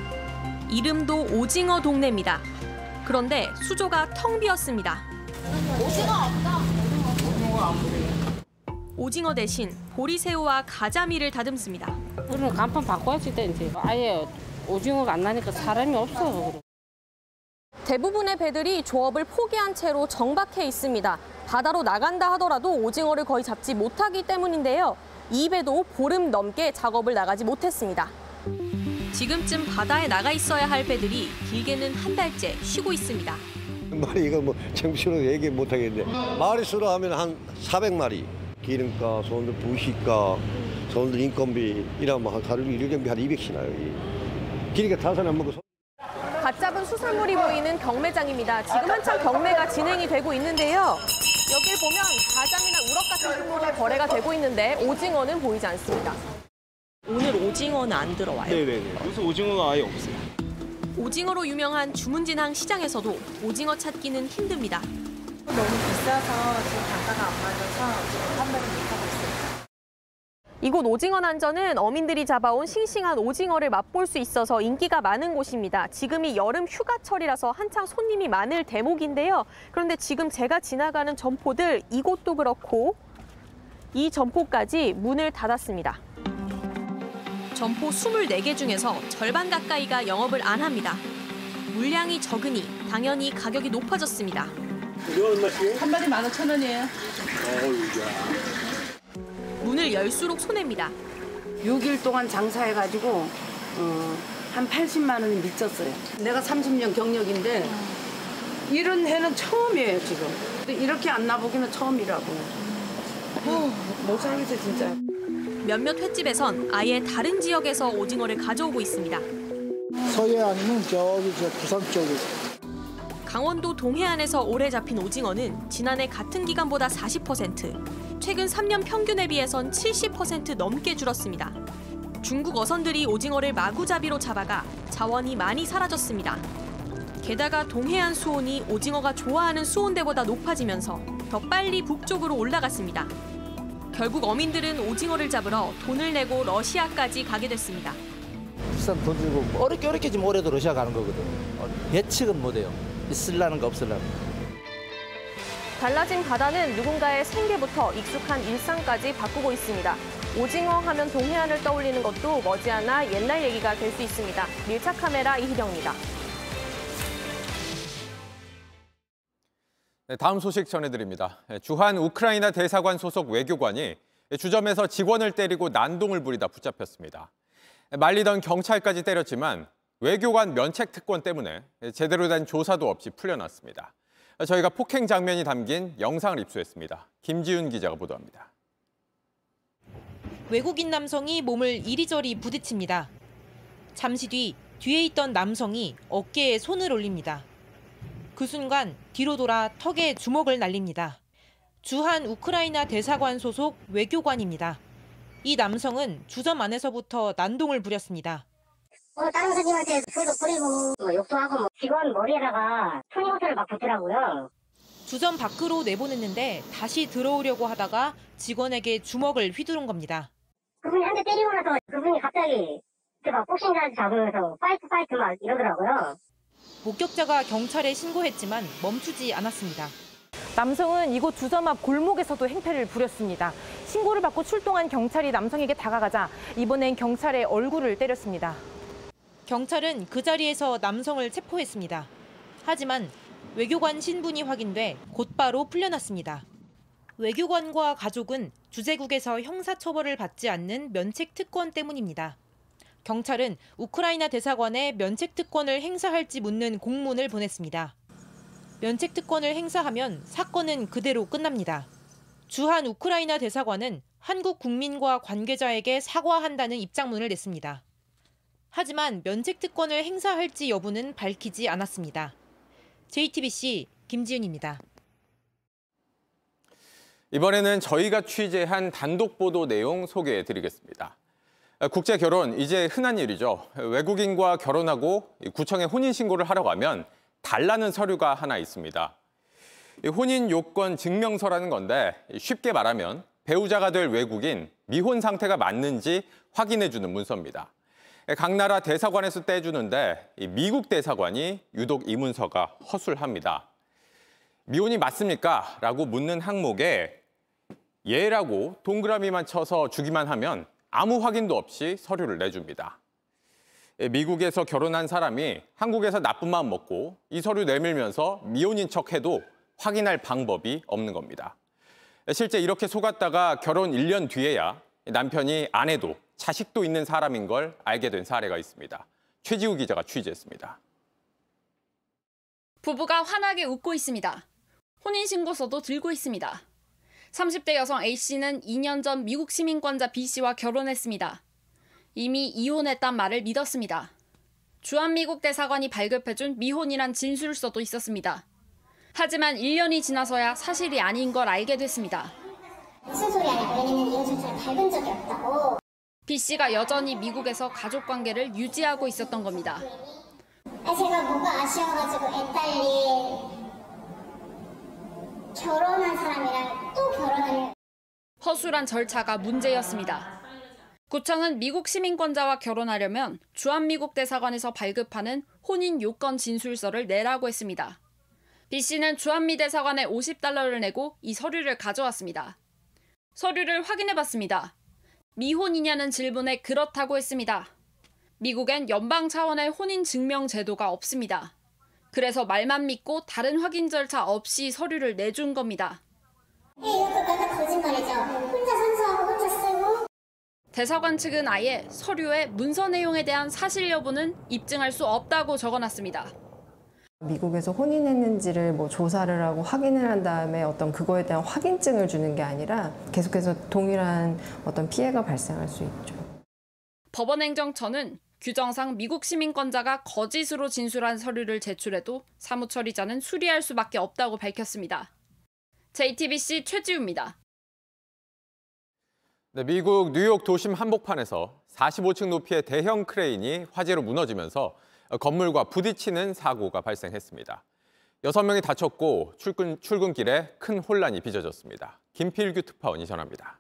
이름도 오징어 동네입니다. 그런데 수조가 텅 비었습니다.
오징어 없다.
오징어 대신 보리새우와 가자미를 다듬습니다.
그럼 간판 바꿔야지 돼 이제. 아예 오징어가 안 나니까 사람이 없어.
대부분의 배들이 조업을 포기한 채로 정박해 있습니다. 바다로 나간다 하더라도 오징어를 거의 잡지 못하기 때문인데요. 이 배도 보름 넘게 작업을 나가지 못했습니다. 지금쯤 바다에 나가 있어야 할 배들이 길게는 한 달째 쉬고 있습니다.
말이 이거 뭐 정신으로 얘기 못 하겠는데 마리 수로 하면 한 400마리 기름가, 소원들 부식가, 소원들 인건비 이러면 한 가루비 일경비 한 200씩 나요. 길이가 타산 안 먹고
갓 잡은 수산물이 보이는 경매장입니다. 지금 한창 경매가 진행이 되고 있는데요. 여길 보면 가장이나 우럭 같은 식물의 거래가 되고 있는데 오징어는 보이지 않습니다. 오늘 오징어는 안 들어와요.
네네네. 요새 오징어가 아예 없어요.
오징어로 유명한 주문진항 시장에서도 오징어 찾기는 힘듭니다.
너무 비싸서 지금 단가가 안 맞아서 지금 판매를 못하고 있어요.
이곳 오징어 난전은 어민들이 잡아온 싱싱한 오징어를 맛볼 수 있어서 인기가 많은 곳입니다. 지금이 여름 휴가철이라서 한창 손님이 많을 대목인데요. 그런데 지금 제가 지나가는 점포들 이곳도 그렇고 이 점포까지 문을 닫았습니다. 점포 24개 중에서 절반 가까이가 영업을 안 합니다. 물량이 적으니 당연히 가격이 높아졌습니다.
이거 얼마씩?
한 마리 15,000원이에요.
문을 열수록 손해입니다.
6일 동안 장사해가지고 어, 한 80만 원이 미쳤어요. 내가 30년 경력인데 이런 해는 처음이에요 지금. 이렇게 안 나보기는 처음이라고. 어, 못 살겠어 진짜.
몇몇 횟집에선 아예 다른 지역에서 오징어를 가져오고 있습니다.
서해 아니면 저기 저 부산 쪽에
강원도 동해안에서 올해 잡힌 오징어는 지난해 같은 기간보다 40%, 최근 3년 평균에 비해선 70% 넘게 줄었습니다. 중국 어선들이 오징어를 마구잡이로 잡아가 자원이 많이 사라졌습니다. 게다가 동해안 수온이 오징어가 좋아하는 수온대보다 높아지면서 더 빨리 북쪽으로 올라갔습니다. 결국 어민들은 오징어를 잡으러 돈을 내고 러시아까지 가게 됐습니다.
비싼 돈 주고 뭐 어렵게 어렵게 지금 올해도 러시아 가는 거거든. 어, 예측은 못해요. 있을라는 거 없을라는 거.
달라진 바다는 누군가의 생계부터 익숙한 일상까지 바꾸고 있습니다. 오징어 하면 동해안을 떠올리는 것도 머지않아 옛날 얘기가 될 수 있습니다. 밀착 카메라 이희경입니다.
다음 소식 전해드립니다. 네, 주한 우크라이나 대사관 소속 외교관이 주점에서 직원을 때리고 난동을 부리다 붙잡혔습니다. 말리던 경찰까지 때렸지만 외교관 면책 특권 때문에 제대로 된 조사도 없이 풀려났습니다. 저희가 폭행 장면이 담긴 영상을 입수했습니다. 김지윤 기자가 보도합니다.
외국인 남성이 몸을 이리저리 부딪힙니다. 잠시 뒤 뒤에 있던 남성이 어깨에 손을 올립니다. 그 순간 뒤로 돌아 턱에 주먹을 날립니다. 주한 우크라이나 대사관 소속 외교관입니다. 이 남성은 주점 안에서부터 난동을 부렸습니다.
어, 다른 선생님한테 술도 뿌리고 뭐 욕도 하고 뭐 직원 머리에다가 tonic water를 막 붓더라고요.
주점 밖으로 내보냈는데 다시 들어오려고 하다가 직원에게 주먹을 휘두른 겁니다.
그분이 한 대 때리고 나서 그분이 갑자기 막 복싱 자세를 잡으면서 fight fight 막 이러더라고요.
목격자가 경찰에 신고했지만 멈추지 않았습니다.
남성은 이곳 주점 앞 골목에서도 행패를 부렸습니다. 신고를 받고 출동한 경찰이 남성에게 다가가자 이번엔 경찰의 얼굴을 때렸습니다.
경찰은 그 자리에서 남성을 체포했습니다. 하지만 외교관 신분이 확인돼 곧바로 풀려났습니다. 외교관과 가족은 주재국에서 형사처벌을 받지 않는 면책 특권 때문입니다. 경찰은 우크라이나 대사관에 면책 특권을 행사할지 묻는 공문을 보냈습니다. 면책 특권을 행사하면 사건은 그대로 끝납니다. 주한 우크라이나 대사관은 한국 국민과 관계자에게 사과한다는 입장문을 냈습니다. 하지만 면책 특권을 행사할지 여부는 밝히지 않았습니다. JTBC 김지윤입니다.
이번에는 저희가 취재한 단독 보도 내용 소개해 드리겠습니다. 국제 결혼 이제 흔한 일이죠. 외국인과 결혼하고 구청에 혼인 신고를 하러 가면 달라는 서류가 하나 있습니다. 혼인 요건 증명서라는 건데 쉽게 말하면 배우자가 될 외국인 미혼 상태가 맞는지 확인해 주는 문서입니다. 각 나라 대사관에서 떼주는데 미국 대사관이 유독 이 문서가 허술합니다. 미혼이 맞습니까? 라고 묻는 항목에 예라고 동그라미만 쳐서 주기만 하면 아무 확인도 없이 서류를 내줍니다. 미국에서 결혼한 사람이 한국에서 나쁜 마음 먹고 이 서류 내밀면서 미혼인 척 해도 확인할 방법이 없는 겁니다. 실제 이렇게 속았다가 결혼 1년 뒤에야 남편이 아내도 자식도 있는 사람인 걸 알게 된 사례가 있습니다. 최지우 기자가 취재했습니다.
부부가 환하게 웃고 있습니다. 혼인신고서도 들고 있습니다. 30대 여성 A씨는 2년 전 미국 시민권자 B씨와 결혼했습니다. 이미 이혼했단 말을 믿었습니다. 주한미국 대사관이 발급해준 미혼이란 진술서도 있었습니다. 하지만 1년이 지나서야 사실이 아닌 걸 알게 됐습니다.
무슨 소리 하냐? 왜냐면 이혼 절차를 밟은 적이 없다고.
B씨가 여전히 미국에서 가족관계를 유지하고 있었던 겁니다.
아, 제가 뭐가 아쉬워가지고 애딸리 결혼한 결혼을
허술한 절차가 문제였습니다. 구청은 미국 시민권자와 결혼하려면 주한미국 대사관에서 발급하는 혼인 요건 진술서를 내라고 했습니다. B 씨는 주한미 대사관에 50달러를 내고 이 서류를 가져왔습니다. 서류를 확인해봤습니다. 미혼이냐는 질문에 그렇다고 했습니다. 미국엔 연방 차원의 혼인 증명 제도가 없습니다. 그래서 말만 믿고 다른 확인 절차 없이 서류를 내준 겁니다.
예, 이것도 다 거짓말이죠. 혼자 선서하고 혼자 쓰고
대사관 측은 아예 서류에 문서 내용에 대한 사실 여부는 입증할 수 없다고 적어놨습니다.
미국에서 혼인했는지를 뭐 조사를 하고 확인을 한 다음에 어떤 그거에 대한 확인증을 주는 게 아니라 계속해서 동일한 어떤 피해가 발생할 수 있죠.
법원행정처는 규정상 미국 시민권자가 거짓으로 진술한 서류를 제출해도 사무처리자는 수리할 수밖에 없다고 밝혔습니다. JTBC 최지우입니다.
네, 미국 뉴욕 도심 한복판에서 45층 높이의 대형 크레인이 화재로 무너지면서 건물과 부딪히는 사고가 발생했습니다. 여섯 명이 다쳤고 출근, 출근길에 큰 혼란이 빚어졌습니다. 김필규 특파원이 전합니다.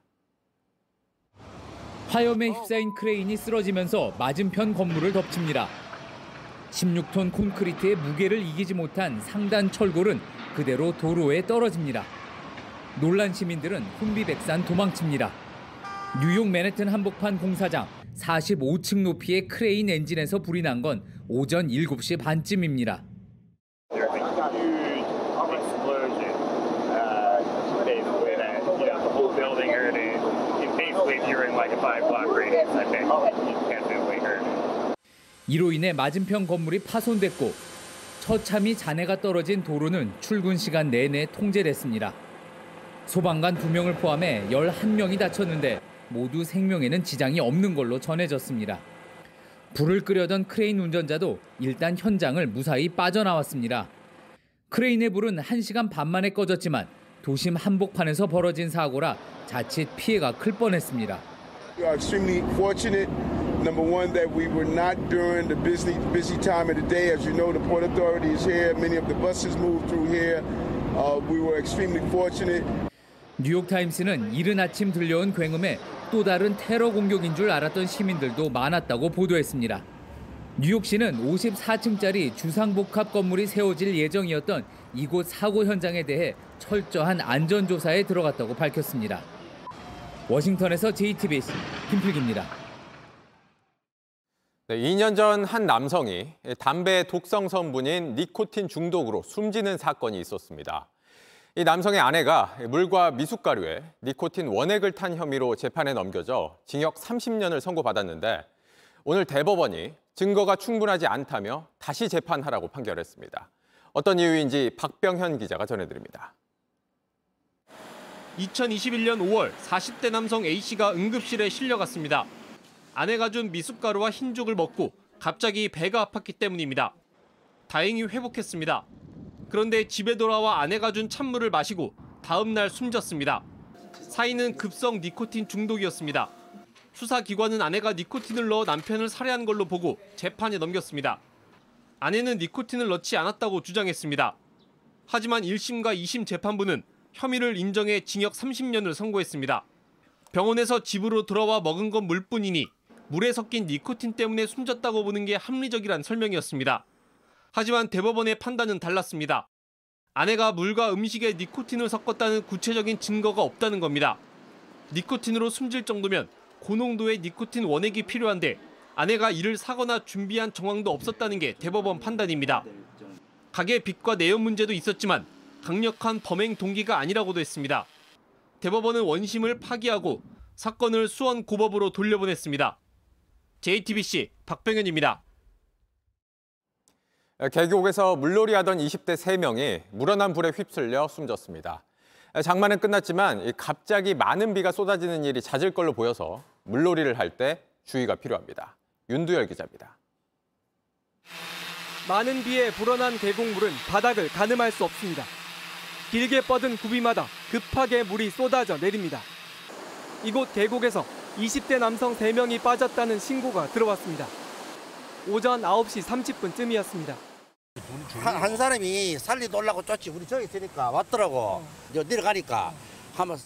화염에 휩싸인 크레인이 쓰러지면서 맞은편 건물을 덮칩니다. 16톤 콘크리트의 무게를 이기지 못한 상단 철골은 그대로 도로에 떨어집니다. 놀란 시민들은 혼비백산 도망칩니다. 뉴욕 맨해튼 한복판 공사장 45층 높이의 크레인 엔진에서 불이 난 건 오전 7시 반쯤입니다.
Uh.
이로 인해 맞은편 건물이 파손됐고 처참히 잔해가 떨어진 도로는 출근 시간 내내 통제됐습니다. 소방관 2명을 포함해 11명이 다쳤는데 모두 생명에는 지장이 없는 걸로 전해졌습니다. 불을 끄려던 크레인 운전자도 일단 현장을 무사히 빠져나왔습니다. 크레인의 불은 1시간 반 만에 꺼졌지만 도심 한복판에서 벌어진 사고라 자칫 피해가 클 뻔했습니다.
We are extremely fortunate
Number one, that we were not during the busy busy time of the day. As you know, the Port Authority is here. Many of the buses move through here. Uh, we were extremely fortunate.
뉴욕타임스는 이른 아침 들려온 굉음에 또 다른 테러 공격인 줄 알았던 시민들도 많았다고 보도했습니다. 뉴욕시는 54층짜리 주상복합 건물이 세워질 예정이었던 이곳 사고 현장에 대해 철저한 안전조사에 들어갔다고 밝혔습니다. 워싱턴에서 JTBC 김필기입니다.
네, 2년 전 한 남성이 담배 독성 성분인 니코틴 중독으로 숨지는 사건이 있었습니다. 이 남성의 아내가 물과 미숫가루에 니코틴 원액을 탄 혐의로 재판에 넘겨져 징역 30년을 선고받았는데 오늘 대법원이 증거가 충분하지 않다며 다시 재판하라고 판결했습니다. 어떤 이유인지 박병현 기자가 전해드립니다.
2021년 5월 40대 남성 A씨가 응급실에 실려갔습니다. 아내가 준 미숫가루와 흰죽을 먹고 갑자기 배가 아팠기 때문입니다. 다행히 회복했습니다. 그런데 집에 돌아와 아내가 준 찬물을 마시고 다음 날 숨졌습니다. 사인은 급성 니코틴 중독이었습니다. 수사기관은 아내가 니코틴을 넣어 남편을 살해한 걸로 보고 재판에 넘겼습니다. 아내는 니코틴을 넣지 않았다고 주장했습니다. 하지만 1심과 2심 재판부는 혐의를 인정해 징역 30년을 선고했습니다. 병원에서 집으로 돌아와 먹은 건 물뿐이니 물에 섞인 니코틴 때문에 숨졌다고 보는 게 합리적이란 설명이었습니다. 하지만 대법원의 판단은 달랐습니다. 아내가 물과 음식에 니코틴을 섞었다는 구체적인 증거가 없다는 겁니다. 니코틴으로 숨질 정도면 고농도의 니코틴 원액이 필요한데 아내가 이를 사거나 준비한 정황도 없었다는 게 대법원 판단입니다. 가게 빚과 내연 문제도 있었지만 강력한 범행 동기가 아니라고도 했습니다. 대법원은 원심을 파기하고 사건을 수원 고법으로 돌려보냈습니다. JTBC 박병현입니다.
계곡에서 물놀이 하던 20대 3명이 물어난 불에 휩쓸려 숨졌습니다. 장마는 끝났지만 갑자기 많은 비가 쏟아지는 일이 잦을 걸로 보여서 물놀이를 할 때 주의가 필요합니다. 윤두열 기자입니다.
많은 비에 불어난 계곡물은 바닥을 가늠할 수 없습니다. 길게 뻗은 구비마다 급하게 물이 쏟아져 내립니다. 이곳 계곡에서 20대 남성 3명이 빠졌다는 신고가 들어왔습니다. 오전 9시 30분쯤이었습니다.
한, 한 사람이 살리돌라고 쫓지 우리 저기 있으니까 왔더라고. 이제 내려가니까 하면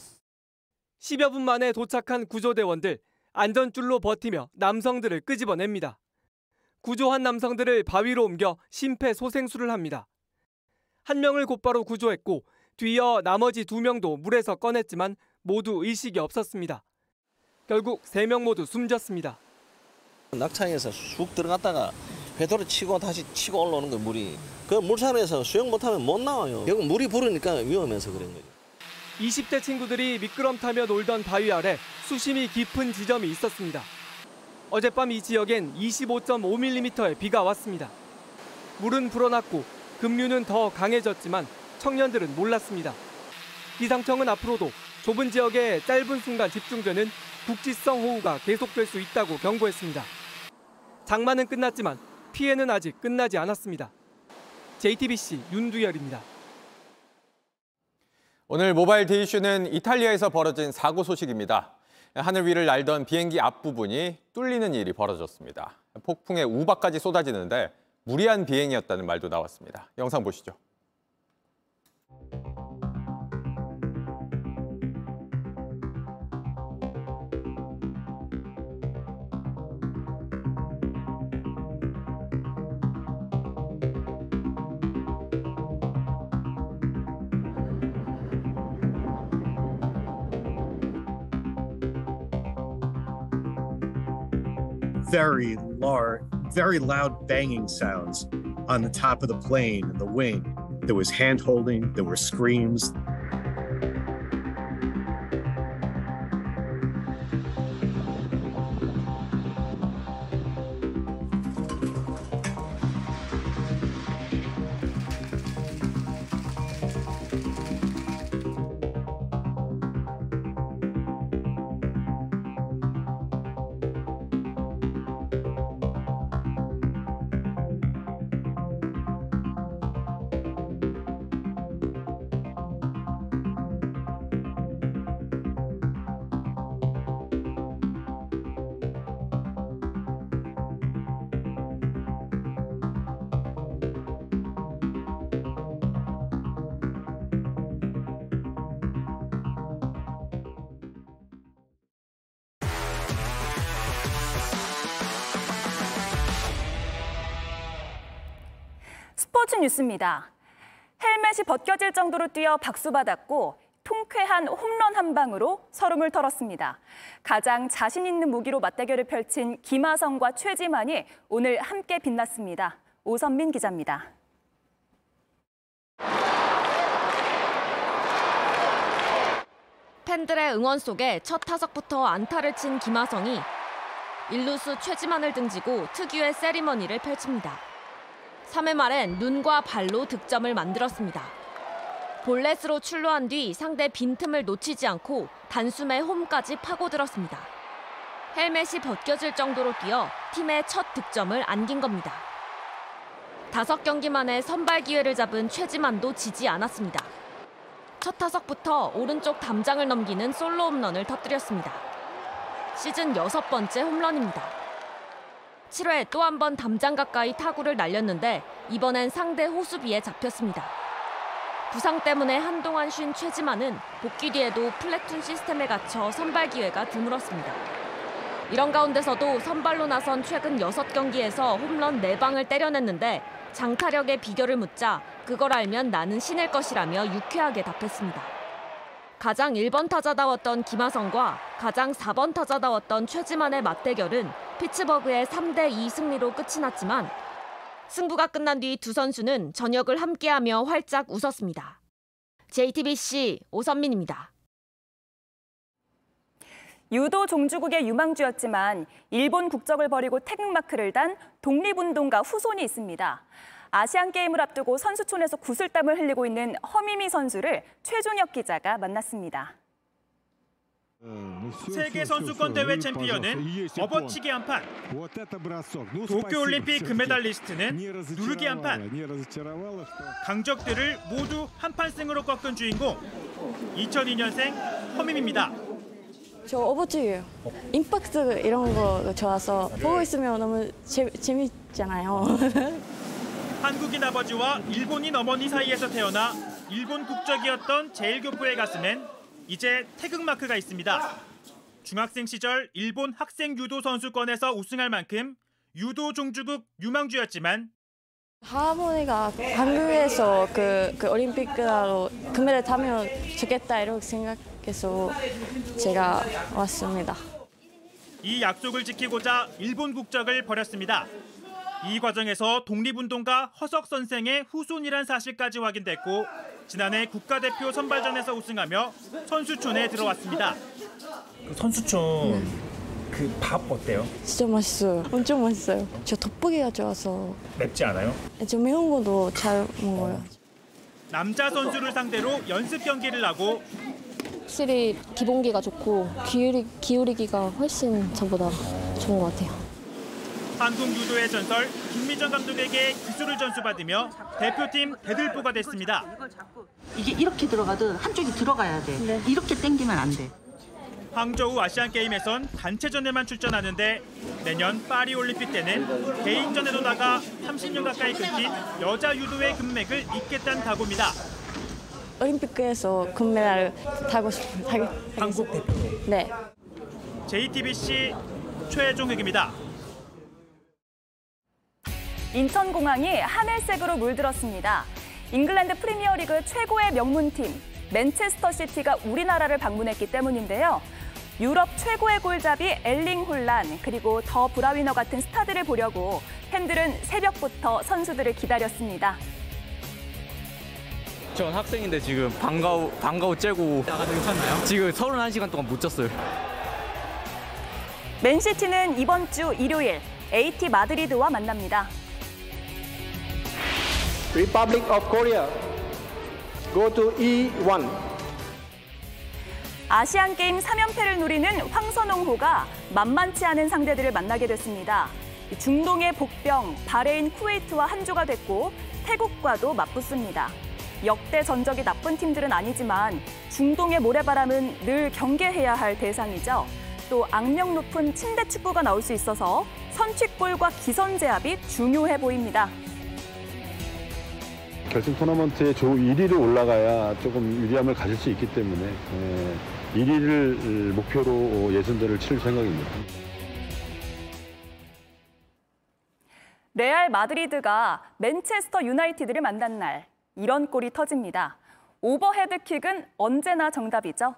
10여 분 만에 도착한 구조대원들 안전줄로 버티며 남성들을 끄집어냅니다. 구조한 남성들을 바위로 옮겨 심폐소생술을 합니다. 한 명을 곧바로 구조했고 뒤이어 나머지 두 명도 물에서 꺼냈지만 모두 의식이 없었습니다. 결국 세 명 모두 숨졌습니다.
낙창에서 쑥 들어갔다가 회도를 치고 다시 치고 올라오는 거 물이 그 물산에서 수영 못하면 못 나와요. 결국 물이 부르니까 위험해서 그런 거예요.
20대 친구들이 미끄럼 타며 놀던 바위 아래 수심이 깊은 지점이 있었습니다. 어젯밤 이 지역엔 25.5mm의 비가 왔습니다. 물은 불어났고 급류는 더 강해졌지만 청년들은 몰랐습니다. 기상청은 앞으로도 좁은 지역에 짧은 순간 집중되는 국지성 호우가 계속될 수 있다고 경고했습니다. 장마는 끝났지만 피해는 아직 끝나지 않았습니다. JTBC 윤두열입니다.
오늘 모바일 데이슈는 이탈리아에서 벌어진 사고 소식입니다. 하늘 위를 날던 비행기 앞부분이 뚫리는 일이 벌어졌습니다. 폭풍에 우박까지 쏟아지는데 무리한 비행이었다는 말도 나왔습니다. 영상 보시죠.
Very large, very loud banging sounds on the top of the plane and the wing. There was hand holding, there were screams.
뉴스입니다. 헬멧이 벗겨질 정도로 뛰어 박수받았고 통쾌한 홈런 한 방으로 서름을 털었습니다. 가장 자신 있는 무기로 맞대결을 펼친 김하성과 최지만이 오늘 함께 빛났습니다. 오선민 기자입니다.
팬들의 응원 속에 첫 타석부터 안타를 친 김하성이 일루수 최지만을 등지고 특유의 세리머니를 펼칩니다. 3회 말엔 눈과 발로 득점을 만들었습니다. 볼넷으로 출루한 뒤 상대 빈틈을 놓치지 않고 단숨에 홈까지 파고들었습니다. 헬멧이 벗겨질 정도로 뛰어 팀의 첫 득점을 안긴 겁니다. 다섯 경기 만에 선발 기회를 잡은 최지만도 지지 않았습니다. 첫 타석부터 오른쪽 담장을 넘기는 솔로 홈런을 터뜨렸습니다. 시즌 여섯 번째 홈런입니다. 7회 또 한 번 담장 가까이 타구를 날렸는데 이번엔 상대 호수비에 잡혔습니다. 부상 때문에 한동안 쉰 최지만은 복귀 뒤에도 플래툰 시스템에 갇혀 선발 기회가 드물었습니다. 이런 가운데서도 선발로 나선 최근 6경기에서 홈런 4방을 때려냈는데 장타력의 비결을 묻자 그걸 알면 나는 신일 것이라며 유쾌하게 답했습니다. 가장 1번 타자다웠던 김하성과 가장 4번 타자다웠던 최지만의 맞대결은 피츠버그의 3대2 승리로 끝이 났지만 승부가 끝난 뒤 두 선수는 저녁을 함께하며 활짝 웃었습니다. JTBC 오선민입니다.
유도 종주국의 유망주였지만 일본 국적을 버리고 태극마크를 단 독립운동가 후손이 있습니다. 아시안 게임을 앞두고 선수촌에서 구슬땀을 흘리고 있는 허미미 선수를 최종혁 기자가 만났습니다.
세계 선수권 대회 챔피언은 업어치기 한 판, 도쿄올림픽 금메달리스트는 누르기 한 판, 강적들을 모두 한 판승으로 꺾은 주인공 2002년생 허밈입니다.
저 어버치기예요. 임팩트 이런 거 좋아서 보고 있으면 너무 재, 재밌잖아요.
한국인 아버지와 일본인 어머니 사이에서 태어나 일본 국적이었던 제일교포의 가슴엔 이제 태극마크가 있습니다. 중학생 시절 일본 학생 유도 선수권에서 우승할 만큼 유도 종주국 유망주였지만
할머니가 한국에서 그, 그 올림픽으로 금메달 타면 좋겠다 이렇게 생각해서 제가 왔습니다.
이 약속을 지키고자 일본 국적을 버렸습니다. 이 과정에서 독립운동가 허석 선생의 후손이란 사실까지 확인됐고 지난해 국가대표 선발전에서 우승하며 선수촌에 들어왔습니다.
그 선수촌 그 밥 어때요?
진짜 맛있어요. 엄청 맛있어요. 저 돋보기가 좋아서
맵지 않아요?
저 매운 것도 잘 먹어요.
남자 선수를 상대로 연습 경기를 하고
확실히 기본기가 좋고 기울이, 기울이기가 훨씬 저보다 좋은 것 같아요.
한국 유도의 전설 김미정 감독에게 기술을 전수받으며 대표팀 대들보가 됐습니다.
이게 이렇게 들어가도 한쪽이 들어가야 돼. 이렇게 당기면 안 돼.
항저우 아시안 게임에선 단체전에만 출전하는데 내년 파리 올림픽 때는 개인전에도 나가 30년 가까이 끊긴 여자 유도의 금맥을 잇겠다는 각오입니다.
올림픽에서 금메달 타고 싶어요.
한국 대표.
네.
JTBC 최종혁입니다.
인천공항이 하늘색으로 물들었습니다. 잉글랜드 프리미어리그 최고의 명문팀 맨체스터 시티가 우리나라를 방문했기 때문인데요. 유럽 최고의 골잡이 엘링 홀란 그리고 더 브라위너 같은 스타들을 보려고 팬들은 새벽부터 선수들을 기다렸습니다.
전 학생인데 지금 방과후 방과후 째고 지금 31시간 동안 못 잤어요.
맨시티는 이번 주 일요일 AT 마드리드와 만납니다.
Republic of Korea. Go to E E1.
아시안 게임 3연패를 노리는 황선홍호가 만만치 않은 상대들을 만나게 됐습니다. 중동의 복병 바레인 쿠웨이트와 한조가 됐고 태국과도 맞붙습니다. 역대 전적이 나쁜 팀들은 아니지만 중동의 모래바람은 늘 경계해야 할 대상이죠. 또 악명 높은 침대 축구가 나올 수 있어서 선취골과 기선 제압이 중요해 보입니다.
결승 토너먼트에 조 1위로 올라가야 조금 유리함을 가질 수 있기 때문에 예, 1위를 목표로 예선대를 치를 생각입니다.
레알 마드리드가 맨체스터 유나이티드를 만난 날 이런 골이 터집니다. 오버헤드킥은 언제나 정답이죠.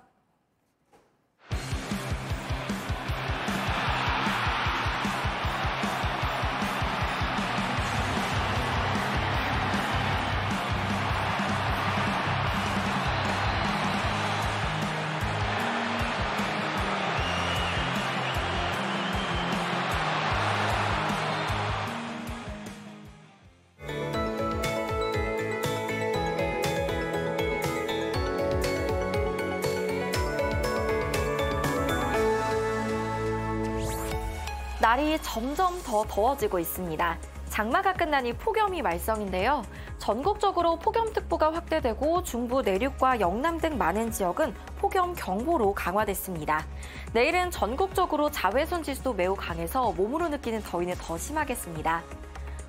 날이 점점 더 더워지고 있습니다. 장마가 끝나니 폭염이 말썽인데요. 전국적으로 폭염특보가 확대되고 중부 내륙과 영남 등 많은 지역은 폭염 경보로 강화됐습니다. 내일은 전국적으로 자외선 지수도 매우 강해서 몸으로 느끼는 더위는 더 심하겠습니다.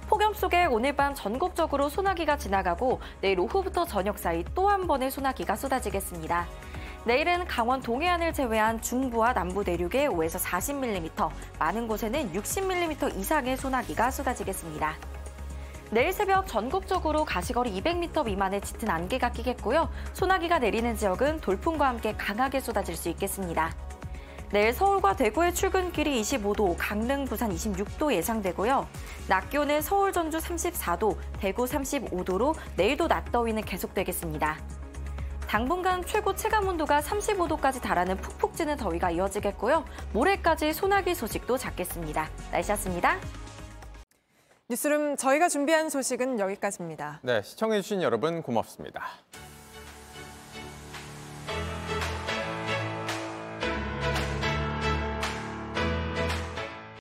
폭염 속에 오늘 밤 전국적으로 소나기가 지나가고 내일 오후부터 저녁 사이 또 한 번의 소나기가 쏟아지겠습니다. 내일은 강원 동해안을 제외한 중부와 남부 내륙에 5에서 40mm, 많은 곳에는 60mm 이상의 소나기가 쏟아지겠습니다. 내일 새벽 전국적으로 가시거리 200m 미만의 짙은 안개가 끼겠고요. 소나기가 내리는 지역은 돌풍과 함께 강하게 쏟아질 수 있겠습니다. 내일 서울과 대구의 출근길이 25도, 강릉, 부산 26도 예상되고요. 낮 기온은 서울, 전주 34도, 대구 35도로 내일도 낮 더위는 계속되겠습니다. 당분간 최고 체감 온도가 35도까지 달하는 푹푹 찌는 더위가 이어지겠고요. 모레까지 소나기 소식도 잡겠습니다. 날씨였습니다.
뉴스룸 저희가 준비한 소식은 여기까지입니다.
네, 시청해주신 여러분 고맙습니다.